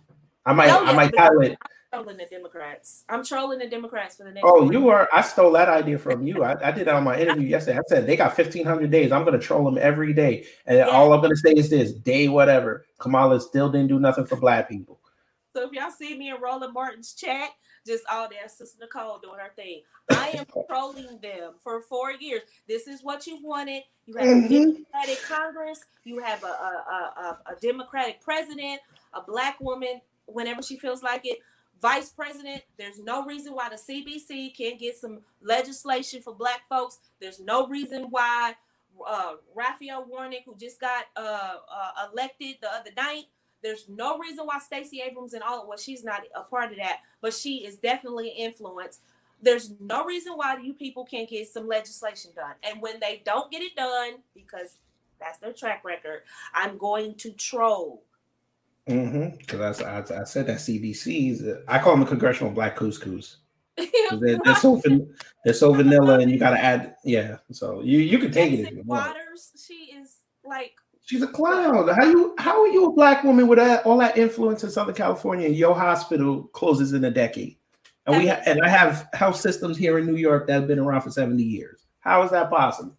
I might, Oh, I might title it. trolling the Democrats. I'm trolling the Democrats for the next. Oh, you are. I stole that idea from you. I, I did that on my interview yesterday. I said they got 1,500 days. I'm going to troll them every day. And Yeah. all I'm going to say is this day, whatever. Kamala still didn't do nothing for black people. So if y'all see me in Roland Martin's chat, just all there, Sister Nicole doing her thing. I am trolling them for four years. This is what you wanted. You have a Mhm. Democratic Congress. You have a, a, a, a, a Democratic president, a black woman whenever she feels like it. Vice president. There's no reason why the CBC can't get some legislation for black folks. There's no reason why uh, Raphael Warnock, who just got uh, uh, elected the other night, there's no reason why Stacey Abrams and all of well, she's not a part of that, but she is definitely an influence. There's no reason why you people can't get some legislation done. And when they don't get it done, because that's their track record, I'm going to troll. Mm-hmm. Because I, I, I said that CBC's, I call them the congressional black couscous. They're, they're so van- they're so vanilla, and you got to add, yeah. So you you can take it if you want. Waters, she is like She's a clown. How you how are you a black woman with that, all that influence in Southern California? and Your hospital closes in a decade, and we ha- and I have health systems here in New York that have been around for seventy years. How is that possible?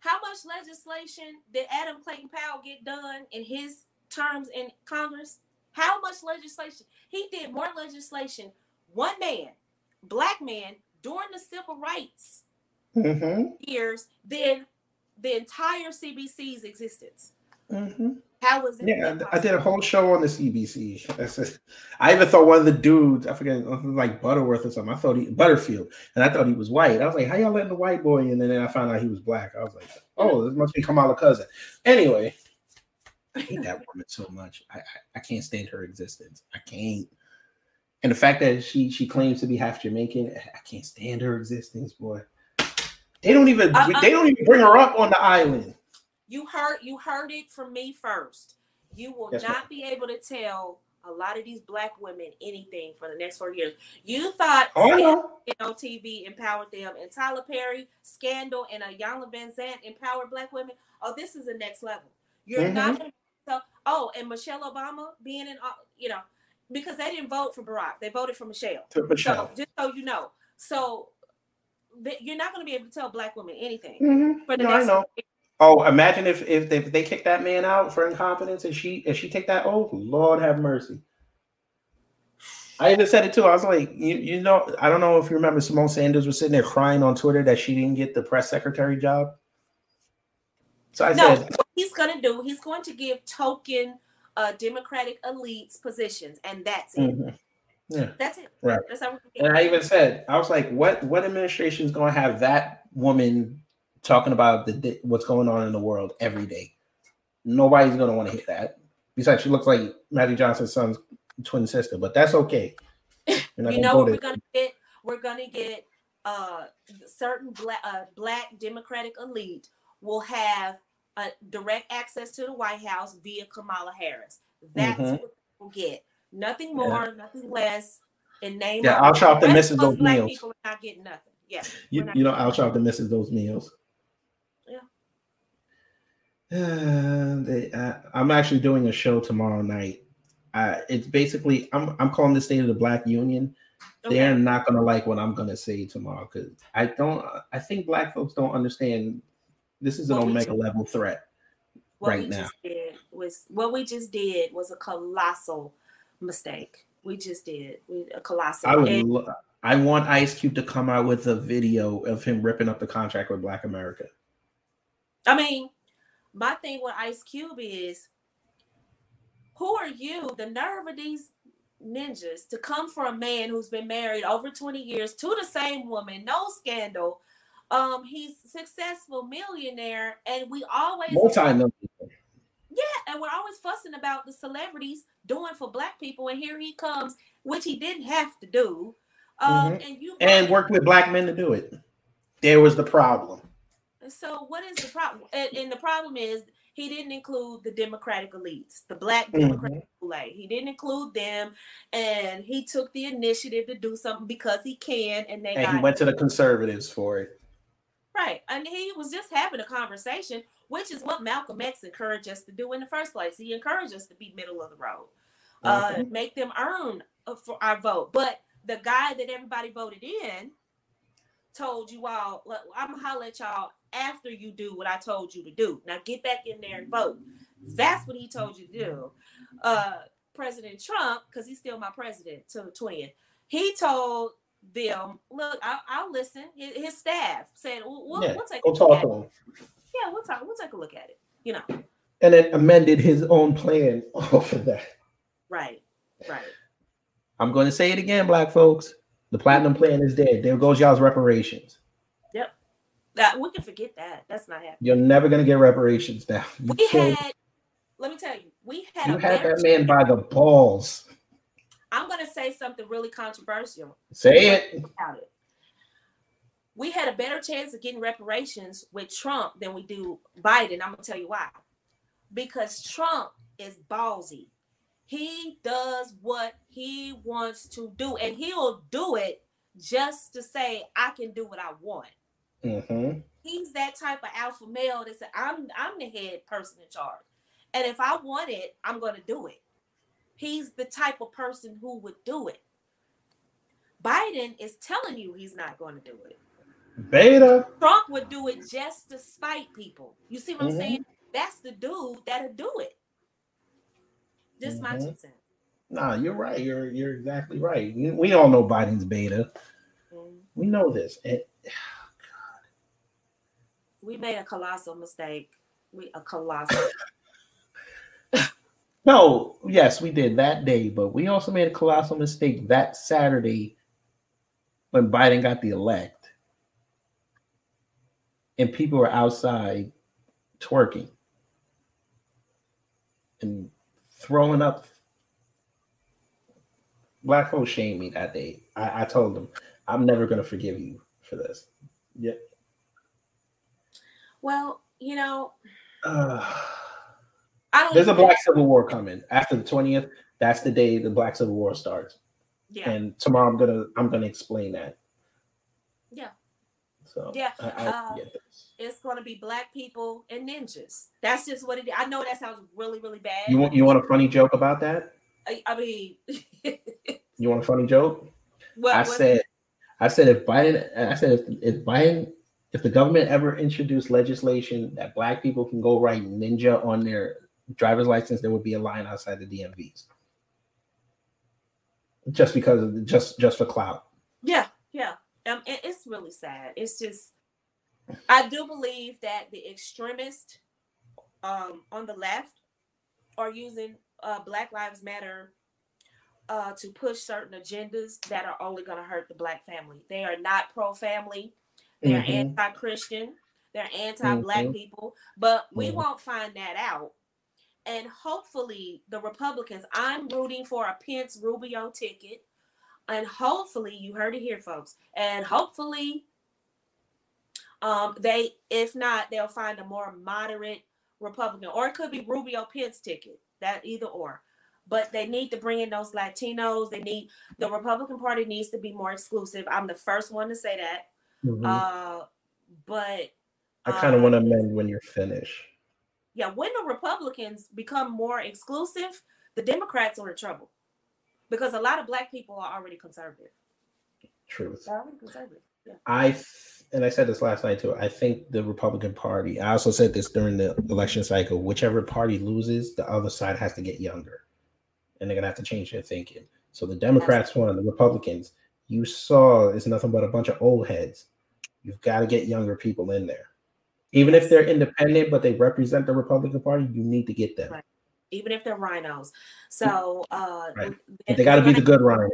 how much legislation did Adam Clayton Powell get done in his terms in Congress? How much legislation? He did more legislation, one man, black man, during the civil rights Mm-hmm. years than the entire CBC's existence. Mm-hmm. How was it? Yeah, I did a whole show on the CBC. That's it. I even thought one of the dudes, I forget, like Butterworth or something. I thought he Butterfield, and I thought he was white. I was like, "How y'all letting the white boy?" in?" And then I found out he was black. I was like, "Oh, this must be Kamala cousin." Anyway, I hate that woman so much. I, I I can't stand her existence. I can't. And the fact that she she claims to be half Jamaican, I can't stand her existence, boy. They don't even Uh, they don't even bring her up on the island. You heard you heard it from me first. You will Yes, not ma'am. be able to tell a lot of these black women anything for the next four years. You thought Oh, I know. CNN on TV empowered them, and Tyler Perry, Scandal, and Iyanla Vanzant empowered black women. Oh, this is the next level. You're Mhm. not to tell. Oh, and Michelle Obama being in, uh, you know, because they didn't vote for Barack, they voted for Michelle. To Michelle. So just so you know, so you're not going to be able to tell black women anything Mhm. for the No, I next. know. Oh, imagine if, if if they kick that man out for incompetence and she and she take that oath. Lord have mercy. I even said it too. I was like, you, you know, I don't know if you remember Symone Sanders was sitting there crying on Twitter that she didn't get the press secretary job. So I no, said, what he's going to do, he's going to give token uh, Democratic elites positions, and that's it. mhm. Yeah. That's it. Right. That's And I even said, I was like, what what administration is going to have that woman talking about the what's going on in the world every day? Nobody's going to want to hear that. Besides, she looks like Matthew Johnson's son's twin sister, but that's okay. Gonna know go what we're gonna get? We're gonna get uh certain black uh, black Democratic elite will have a direct access to the White House via Kamala Harris. That's Mhm. what we'll get. Nothing more, nothing less. In name Yeah, I'll shop the rest misses those black meals. People are not getting nothing. Yeah, You, you know, getting Al Sharpton misses those meals. Yeah. Uh, they, uh, I'm actually doing a show tomorrow night. Uh, it's basically I'm I'm calling the state of the Black Union. Okay. They're not gonna like what I'm gonna say tomorrow because I don't. I think Black folks don't understand. This is an What omega level threat. what right we now. just did was what we just did was a colossal mistake. We just did we, a colossal. I would. Lo- I want Ice Cube to come out with a video of him ripping up the contract with Black America. I mean, my thing with Ice Cube is who are you, the nerve of these ninjas, to come for a man who's been married over 20 years to the same woman, no scandal. Um, he's successful millionaire, and we always Multi-million. Yeah, and we're always fussing about the celebrities doing for black people, and here he comes, which he didn't have to do. Um, and you and worked with black men to do it. There was the problem. So what is the problem? And, and the problem is he didn't include the Democratic elites, the Black Mhm. Democratic Kool-Aid. He didn't include them, and he took the initiative to do something because he can, and they And he went to the conservatives for it. right. And he was just having a conversation, which is what Malcolm X encouraged us to do in the first place. He encouraged us to be middle of the road. uh, make them earn uh, for our vote. But the guy that everybody voted in told you all, "Look, I'm gonna holler at y'all after you do what I told you to do. Now get back in there and vote. That's what he told you to do. Uh, President Trump, because he's still my president till the 20th, he told them, look, I'll, I'll listen. His, staff said, we'll, we'll, Yeah, we'll take a talk to him. Yeah, we'll talk. We'll take a look at it. You know, And then amended his own plan off of that. right, right. I'm going to say it again, black folks. The platinum plan is dead. There goes y'all's reparations. Yep. That we can forget that. That's not happening. You're never going to get reparations now. You, We can't- had, let me tell you, we had you a had that man by the balls. I'm going to say something really controversial Say it. about it. We had a better chance of getting reparations with Trump than we do Biden. I'm going to tell you why. Because Trump is ballsy. He does what he wants to do, and he'll do it just to say, I can do what I want. hmm He's that type of alpha male that said, I'm I'm the head person in charge. And if I want it, I'm gonna do it. He's the type of person who would do it. Biden is telling you he's not going to do it. Beta. Trump would do it just to spite people. You see what I'm Mhm. saying? That's the dude that'll do it. Just my Mhm. two cents. Nah, you're right. You're you're exactly right. We, we all know Biden's beta. Mhm. We know this. And God, We made a colossal mistake. We a colossal. no, yes, we did that day, but we also made a colossal mistake that Saturday when Biden got the elect, and people were outside twerking and throwing up. Black folks shamed me that day. I, I told them, I'm never going to forgive you for this. Yeah. well, you know, Uh, I don't. there's a even- Black Civil War coming after the 20th. That's the day the Black Civil War starts. Yeah. And tomorrow I'm gonna I'm gonna explain that. Yeah. So Yeah, I, I uh, it's going to be black people and ninjas. That's just what it is. I know that sounds really, really bad. You want you want a funny joke about that? I, I mean, You want a funny joke? what, I said I said if Biden I said if if Biden if the government ever introduced legislation that black people can go write ninja on their driver's license, there would be a line outside the DMVs. Just because of just just for clout. yeah, yeah. Um, it- it's really sad. It's just, I do believe that the extremists um, on the left are using uh, Black Lives Matter uh, to push certain agendas that are only going to hurt the black family. They are not pro family. They're Mhm. anti-Christian. They're anti-black Mhm. people. But we Mhm. won't find that out. And hopefully, the Republicans. I'm rooting for a Pence Rubio ticket. And hopefully, you heard it here, folks. And hopefully, um, they, if not, they'll find a more moderate Republican, or it could be Rubio Pence ticket. That either or. But they need to bring in those Latinos. They need the Republican Party needs to be more exclusive. I'm the first one to say that. Mhm. Uh, but I kind of uh, want to amend when you're finished. yeah, when the Republicans become more exclusive, the Democrats are in trouble because a lot of black people are already conservative. Truth. They're already conservative. Yeah. I and I said this last night too. I think the Republican Party. I also said this during the election cycle. Whichever party loses, the other side has to get younger, and they're gonna have to change their thinking. So the Democrats won. The Republicans, you saw, is nothing but a bunch of old heads. You've got to get younger people in there, even if they're independent, but they represent the Republican Party. You need to get them. Right. Even if they're RINOs, so uh, Right. they- They got to be the good RINOs.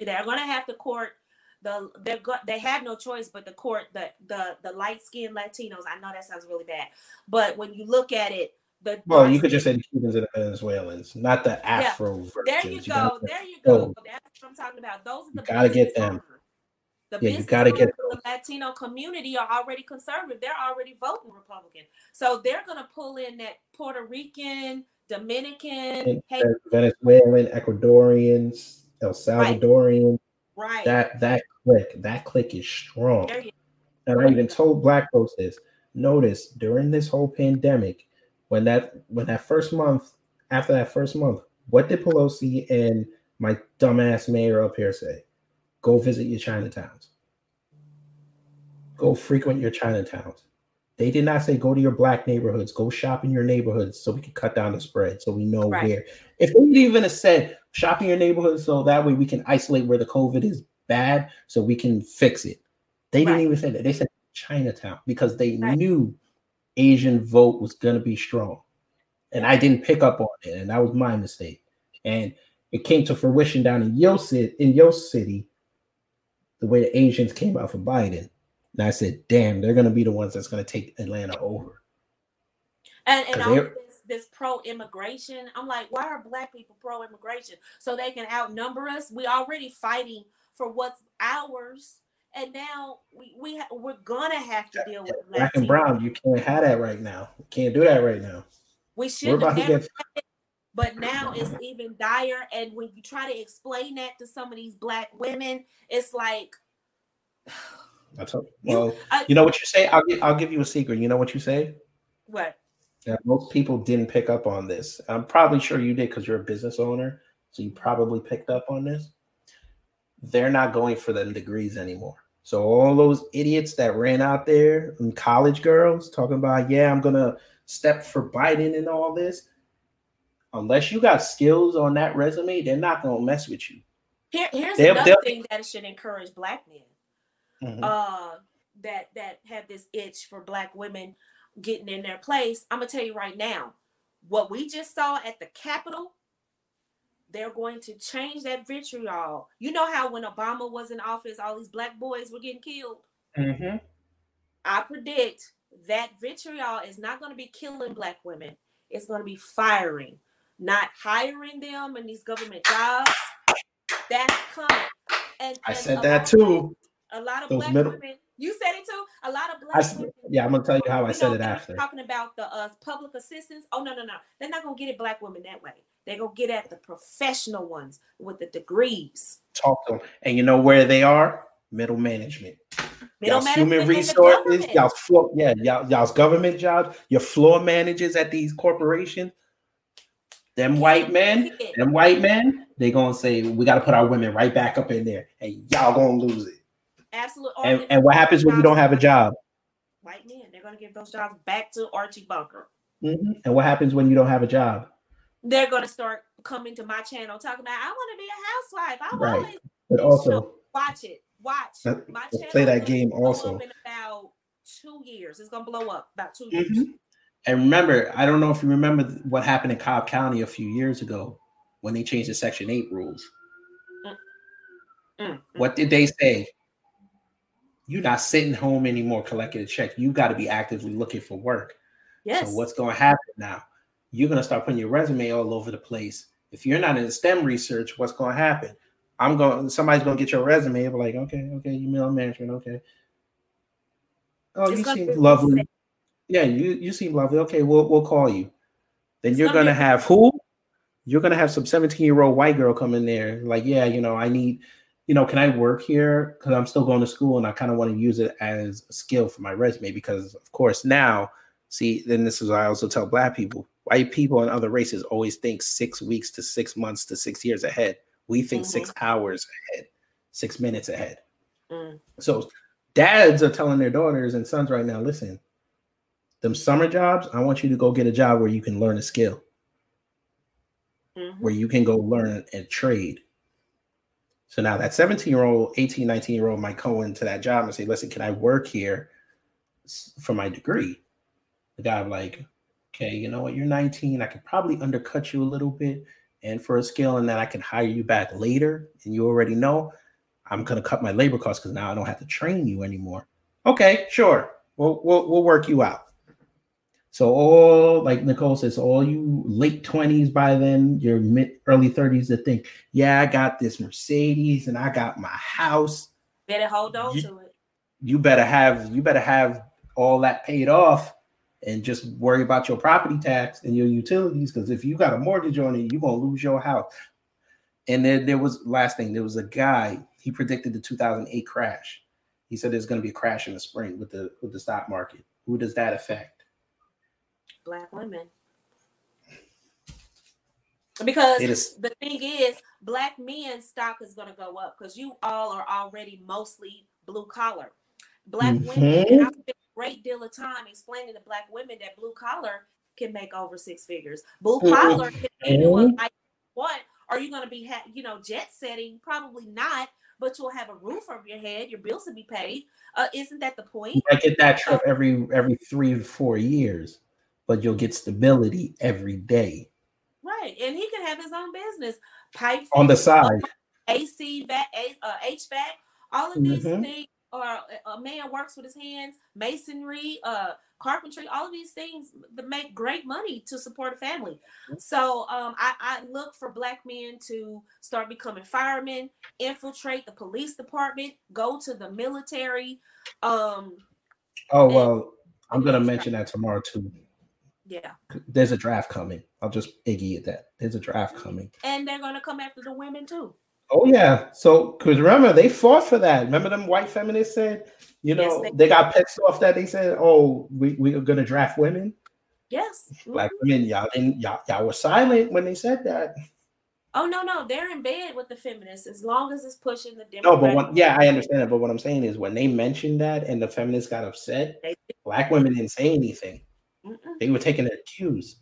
they're going to have to court the they're go, they have no choice but to court the the the light skinned Latinos. I know that sounds really bad, but when you look at it, the Well, you could just say the Cubans and the Venezuelans, not the Afro There virgins. you gotta- go. There you go. go. That's what I'm talking about. Those are the gotta get them. owners. The Yeah, you gotta get the Latino community are already conservative. They're already voting Republican. So they're gonna pull in that Puerto Rican, Dominican, hey, Venezuelan, Ecuadorians, El Salvadorian. right. That that click, that click is strong. And I even told black folks this. Notice during this whole pandemic, when that when that first month, after that first month, What did Pelosi and my dumbass mayor up here say? Go visit your Chinatowns. Go frequent your Chinatowns. They did not say go to your black neighborhoods, go shop in your neighborhoods so we can cut down the spread, so we know Right. where. If they even have said shop in your neighborhood, so that way we can isolate where the COVID is bad, so we can fix it. They didn't even say that. They said Chinatown because they Right. knew Asian vote was going to be strong, and I didn't pick up on it, and that was my mistake. And it came to fruition down in Yo City, in Yo City, the way the Asians came out for Biden. And I said, damn, they're gonna be the ones that's gonna take Atlanta over. And and all this this pro immigration, I'm like, why are black people pro immigration? So they can outnumber us. We already fighting for what's ours, and now we we ha- we're gonna have to deal with Black and brown, you can't have that right now. You can't do that right now. We shouldn't have get had it, but now it's even dire. And when you try to explain that to some of these black women, it's like, I told You- well, I- you know what you say? I'll give I'll give you a secret. You know what you say? what? That most people didn't pick up on this. I'm probably sure you did because you're a business owner, so you probably picked up on this. They're not going for them degrees anymore. So all those idiots that ran out there and college girls talking about, yeah, I'm gonna step for Biden and all this. Unless you got skills on that resume, they're not gonna mess with you. Here, here's They'll- another they'll- thing that should encourage black men. Mhm. uh that that have this itch for black women getting in their place i'm gonna tell you right now what we just saw at the capitol they're going to change that vitriol you know how when obama was in office all these black boys were getting killed Mhm. i predict that vitriol is not going to be killing black women it's going to be firing not hiring them in these government jobs that's coming and, I and said that too. A lot of Those black middle- women. You said it too. A lot of black I women. yeah, I'm gonna tell you how I said it after. Talking about the uh, public assistance. Oh no, no, no. They're not gonna get at black women that way. They're gonna get at the professional ones with the degrees. Talk to them, and you know where they are? Middle management. Middle y'all's human management the resources, y'all floor, yeah, y'all, y'all's government jobs, your floor managers at these corporations, them white men, them white men, they gonna say we got to put our women right back up in there, and y'all gonna lose it. Absolutely. And, and what happens when you don't have a job? White men. They're gonna give those jobs back to Archie Bunker. Mhm. And what happens when you don't have a job? They're gonna start coming to my channel talking about I want to be a housewife. I Right. always But also, watch it. Watch. My channel play that game also. in about two years. It's gonna blow up about 2 years. Mhm. and remember, I don't know if you remember what happened in Cobb County a few years ago when they changed the Section Eight rules. Mm, mm. What did they say? You're not sitting home anymore collecting a check. You got to be actively looking for work. Yes. So what's going to happen now? You're going to start putting your resume all over the place. If you're not in STEM research, what's going to happen? I'm going. Somebody's going to get your resume. and be like, okay, okay, you middle management, okay. Oh, It's you seem lovely. sick. Yeah, you you seem lovely. Okay, we'll we'll call you. Then It's you're gonna gonna have who? You're gonna have some 17 year old white girl come in there, like, yeah, you know, I need, you know, can I work here? Because I'm still going to school and I kind of want to use it as a skill for my resume. Because of course now, see, then this is what I also tell black people, white people and other races always think six weeks to six months to six years ahead. We think six hours ahead, six minutes ahead. Mm. So dads are telling their daughters and sons right now, listen, them summer jobs, I want you to go get a job where you can learn a skill, Mhm. where you can go learn a trade. So now that 17 year old, 18, 19 year old might go into that job and say, listen, can I work here for my degree? The guy like, okay, you know what? You're 19. I could probably undercut you a little bit and for a skill, and then I can hire you back later. And you already know I'm gonna cut my labor costs because now I don't have to train you anymore. Okay, sure. We'll we'll we'll work you out. So all like Nicole says, all you late 20s by then, your mid early 30s that think, yeah, I got this Mercedes and I got my house. Better hold on You- to it. You better have you better have all that paid off and just worry about your property tax and your utilities. Because if you got a mortgage on it, you're gonna lose your house. And then there was last thing, there was a guy, he predicted the 2008 crash. He said there's gonna be a crash in the spring with the with the stock market. Who does that affect? Black women. Because It is- the thing is, black men's stock is going to go up because you all are already mostly blue collar. Black women, Mhm. and I spent a great deal of time explaining to black women that blue collar can make over six figures. Blue collar can you a Mhm. nice what? Are you going to be, ha- you know, jet setting? Probably not. But you'll have a roof over your head. Your bills will be paid. Uh, isn't that the point? I get that trip every every three to four years, but you'll get stability every day Right. And he can have his own business. Pipe on the side. AC, vac, A- uh, HVAC, all of these Mhm. things. Or a- a man works with his hands, masonry, uh, carpentry, all of these things that make great money to support a family. So um, I, I look for black men to start becoming firemen, infiltrate the police department, go to the military. Um, Oh well, I'm gonna mention that tomorrow too. Yeah. There's a draft coming. I'll just iggy at that. There's a draft coming. And they're gonna come after the women too. Oh yeah. So because remember they fought for that. Remember them white feminists said, you Yes, know, they- they got pissed off that they said, oh, we, we are gonna draft women. Yes. Black mm-hmm. women, y'all didn't y'all, y'all were silent when they said that. Oh no, no, they're in bed with the feminists as long as it's pushing the No, but yeah, I understand it. But what I'm saying is when they mentioned that and the feminists got upset, They- black women didn't say anything. Mm-mm, They were taking their cues.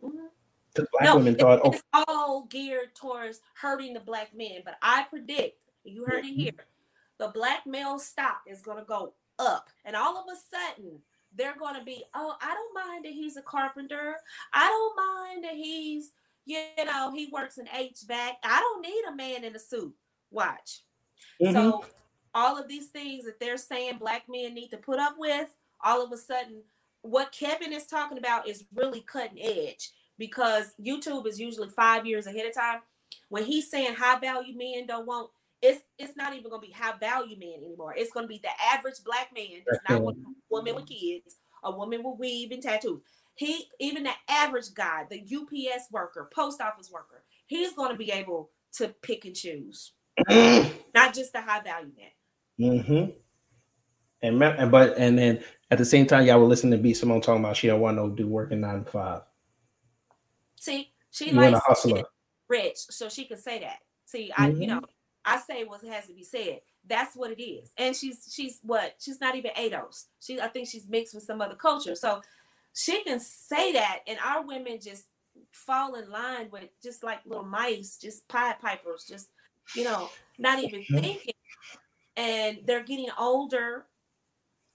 Because black No, women thought, oh, it's all geared towards hurting the black men. But I predict, you heard it Mhm. here, the black male stock is going to go up, and all of a sudden they're going to be, oh, I don't mind that he's a carpenter. I don't mind that he's, you know, he works in HVAC. I don't need a man in a suit. Watch. mhm. So all of these things that they're saying black men need to put up with, all of a sudden, what Kevin is talking about is really cutting edge because YouTube is usually five years ahead of time. When he's saying high value men don't want, it's it's not even gonna be high value men anymore. It's gonna be the average black man. It's not one woman with kids, a woman with weave and tattoos. He even the average guy, the UPS worker, post office worker, he's gonna be able to pick and choose not just the high value man. Mm-hmm. And, and but and then at the same time, y'all were listening to B Simone talking about she don't want no do working nine to five. See, she You likes get rich, so she can say that. See, I you Mhm. know, I say what has to be said. That's what it is. And she's she's what? She's not even ADOS. She I think she's mixed with some other culture. So she can say that, and our women just fall in line with just like little mice, just pied pipers, just you know, not even Mhm. thinking. And they're getting older.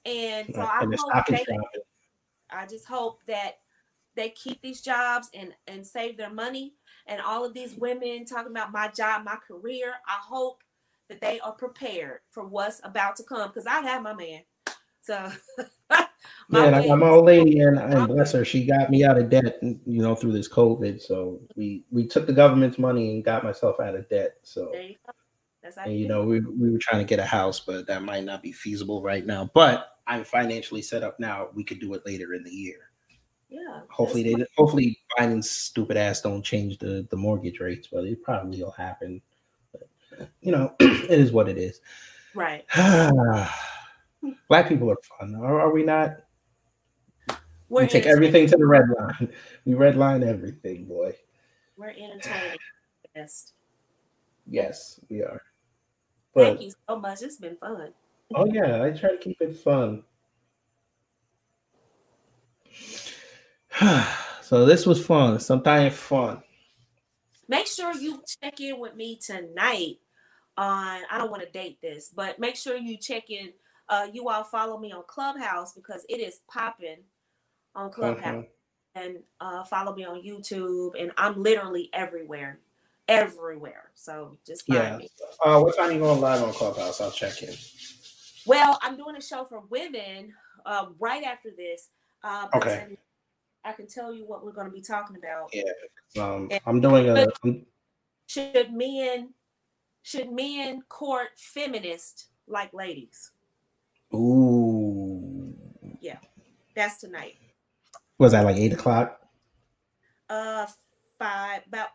And so I and hope they. I just hope that they keep these jobs and and save their money. And all of these women talking about my job, my career. I hope that they are prepared for what's about to come because I have my man. So Yeah, I got man- my old lady, and, and bless her, she got me out of debt, you know, through this COVID. So we we took the government's money and got myself out of debt. So There you go. That's and, you know, we we were trying to get a house, but that might not be feasible right now. But I'm financially set up now. We could do it later in the year. Yeah. Hopefully they hopefully Biden's stupid ass don't change the the mortgage rates, but it probably will happen. But, you know, it is what it is. right. Black people are fun, are, are we not? We're we take everything to the red line. We red line everything, boy. we're entertaining. Best. Yes, we are. Thank you so much. It's been fun. oh yeah, I try to keep it fun. so this was fun. Sometimes fun. Make sure you check in with me tonight on I don't want to date this, but make sure you check in. Uh, you all follow me on Clubhouse because it is popping on Clubhouse, Mhm. and uh, follow me on YouTube, and I'm literally everywhere, everywhere. So just find Yeah. me. Uh, what time you going live on Clubhouse? I'll check in. Well, I'm doing a show for women uh, right after this. Uh, Okay. I can tell you what we're going to be talking about. Yeah. Um, I'm doing a. I'm- Should men should men court feminists like ladies? Ooh. Yeah, that's tonight. Was that like eight o'clock? Uh, five about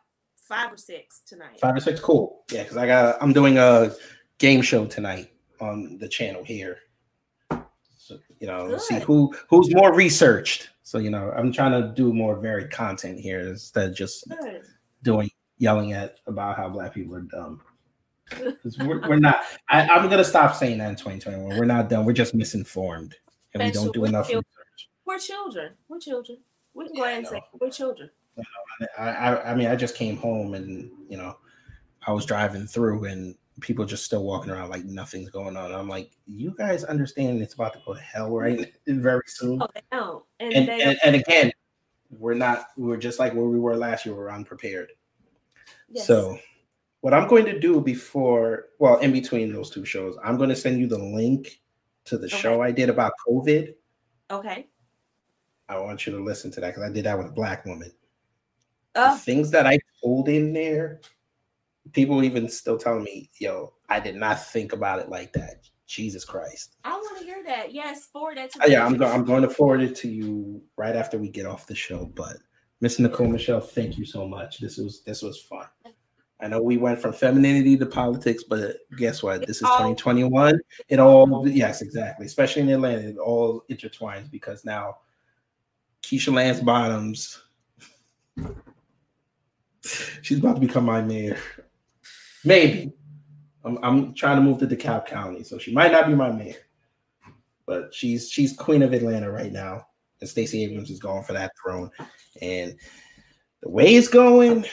five or six tonight. Five or six? Cool. Yeah, because I got. I'm doing a game show tonight on the channel here. So, you know, see who who's more researched. So you know, I'm trying to do more varied content here instead of just Good. doing yelling at about how black people are dumb. 'Cause We're, we're not. I, I'm gonna stop saying that in 2021. We're not dumb. We're just misinformed, and we don't do enough chil- research. We're children. We're children. We can go ahead and say we're children. I, I, I mean, I just came home and you know, I was driving through and people just still walking around like nothing's going on. I'm like, you guys understand it's about to go to hell right very soon. Oh, they don't. And, And, they and and again, we're not. We're just like where we were last year. We're unprepared. yes. So, what I'm going to do before, well, in between those two shows, I'm going to send you the link to the Okay. show I did about COVID. okay. I want you to listen to that because I did that with a black woman. The things that I told in there, people even still telling me, yo, I did not think about it like that. Jesus Christ. I want to hear that. Yes, forward that to Uh, yeah, I'm, go- I'm going to forward it to you right after we get off the show. But Miss Nicole Michelle, thank you so much. This was this was fun. I know we went from femininity to politics, but guess what? This is 2021. It all yes, exactly. Especially in Atlanta, it all intertwines because now Keisha Lance Bottoms, she's about to become my mayor. Maybe. I'm, I'm trying to move to DeKalb County, so she might not be my mayor, but she's she's queen of Atlanta right now, and Stacey Abrams is going for that throne. And the way it's going,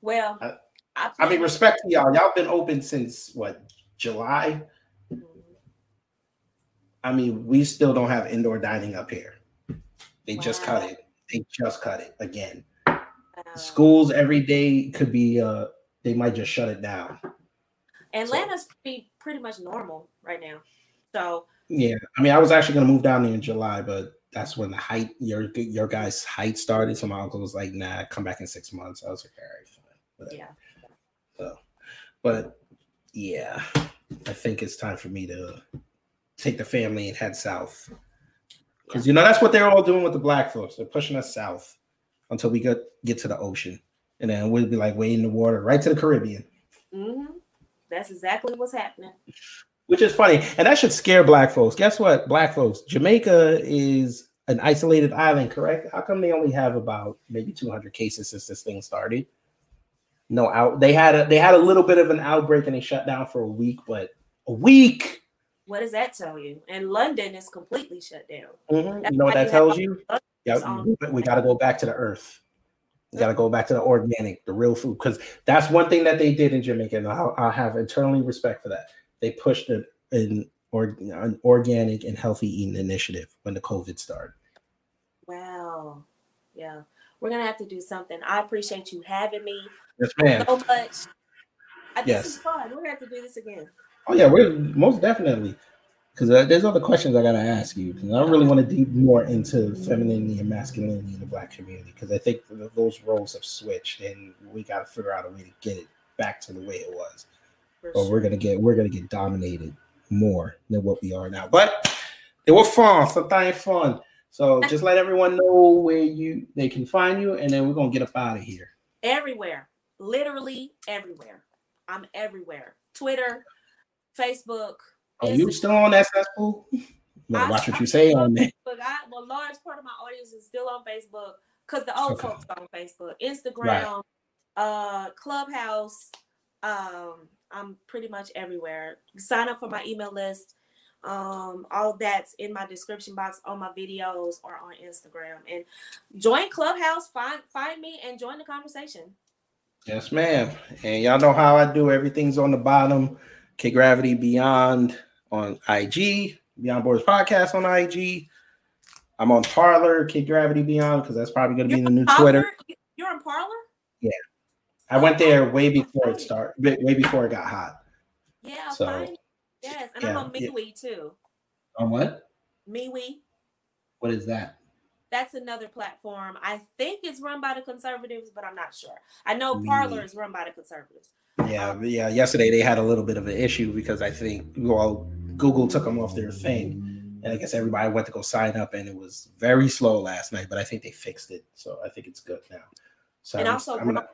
Well, I- I, I mean, respect to y'all. Y'all been open since what July. Mm-hmm. I mean, we still don't have indoor dining up here. They just cut it. They just cut it again. Uh, Schools every day could be. uh They might just shut it down. Atlanta's pretty pretty much normal right now. So Yeah, I mean, I was actually gonna move down there in July, but that's when the height your your guys' height started. So my uncle was like, "Nah, come back in six months." I was like, "All right, fine." whatever." yeah. So, but yeah, I think it's time for me to take the family and head south because you know that's what they're all doing with the black folks. They're pushing us south until we get get to the ocean, and then we'll be like way in the water, right to the Caribbean. hmm That's exactly what's happening. which is funny. And that should scare black folks. Guess what black folks? Jamaica is an isolated island correct? How come they only have about maybe 200 cases since this thing started? No out they had a they had a little bit of an outbreak and they shut down for a week but a week What does that tell you? And London is completely shut down. Mhm. You know what that tells you yeah we, got to go back to the earth we got to go back to the organic the real food because that's one thing that they did in jamaica and I'll, I'll have eternally respect for that they pushed it in or an organic and healthy eating initiative when the covid started Wow. Yeah. We're gonna have to do something. I appreciate you having me yes ma'am so much. I, this Yes. is fun. We're gonna have to do this again. Oh yeah we're most definitely because uh, there's other questions i gotta ask you because i really want to deep more into femininity and masculinity in the black community because i think th- those roles have switched and we got to figure out a way to get it back to the way it was For or sure. we're gonna get we're gonna get dominated more than what we are now. But it was fun, sometimes fun. So just let everyone know where you they can find you, and then we're gonna get up out of here. everywhere. Literally everywhere. I'm everywhere. Twitter, Facebook. Are you Instagram. still on that cesspool? You better watch what you say on there. Facebook. I, well, large part of my audience is still on Facebook because the old Okay. folks are on Facebook, Instagram, uh, Clubhouse. Um, I'm pretty much everywhere. Sign up for my email list. Um, all that's in my description box on my videos or on Instagram. And join Clubhouse. Find find me and join the conversation. Yes, ma'am. And y'all know how I do. Everything's on the bottom. K Gravity Beyond on IG, Beyond Borders Podcast on IG. I'm on Parler, K Gravity Beyond, because that's probably gonna be the new Twitter. You're on Parler? Yeah. I went there way before it started, way before it got hot. Yeah, So, fine. Yes, and yeah, I'm on yeah. MeWe too. On what? MeWe. What is that? That's another platform. I think it's run by the conservatives, but I'm not sure. I know mm. MeWe. Parler is run by the conservatives. Yeah, yeah. Yesterday they had a little bit of an issue because I think well, Google took them off their thing, and I guess everybody went to go sign up, and it was very slow last night. But I think they fixed it, so I think it's good now. So and I'm- also I'm gonna,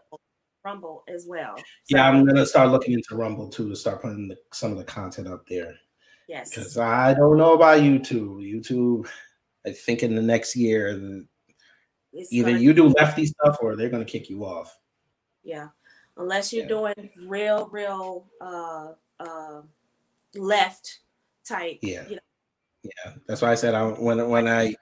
Rumble, as well. yeah, I'm gonna start looking into Rumble too to start putting the, some of the content up there yes. because I don't know about YouTube. YouTube, I think in the next year it's Either you do lefty stuff or they're gonna kick you off. Yeah, unless you're Yeah. doing real, real uh, uh, left type. Yeah. You know, Yeah, that's why I said I, when when I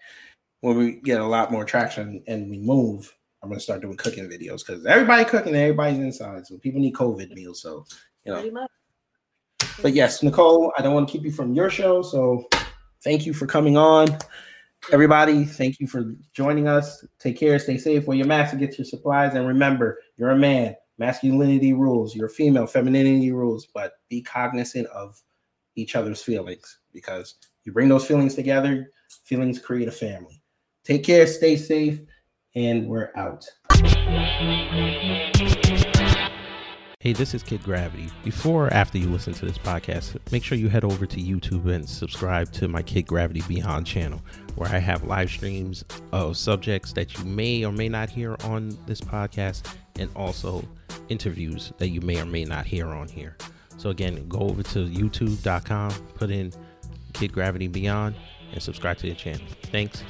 when we get a lot more traction and we move, I'm gonna start doing cooking videos because everybody cooking, everybody's inside, so people need COVID meals. So you know, but yes, Nicole, I don't want to keep you from your show, so thank you for coming on. Everybody, thank you for joining us. Take care, stay safe, wear your mask and get your supplies. And remember, you're a man, masculinity rules, you're female, femininity rules, but be cognizant of each other's feelings because you bring those feelings together, feelings create a family. Take care, stay safe, and we're out. Hey, this is Kid Gravity. Before or after you listen to this podcast, make sure you head over to YouTube and subscribe to my Kid Gravity Beyond channel, where I have live streams of subjects that you may or may not hear on this podcast, and also interviews that you may or may not hear on here. So, again, go over to youtube.com, put in Kid Gravity Beyond, and subscribe to the channel. Thanks.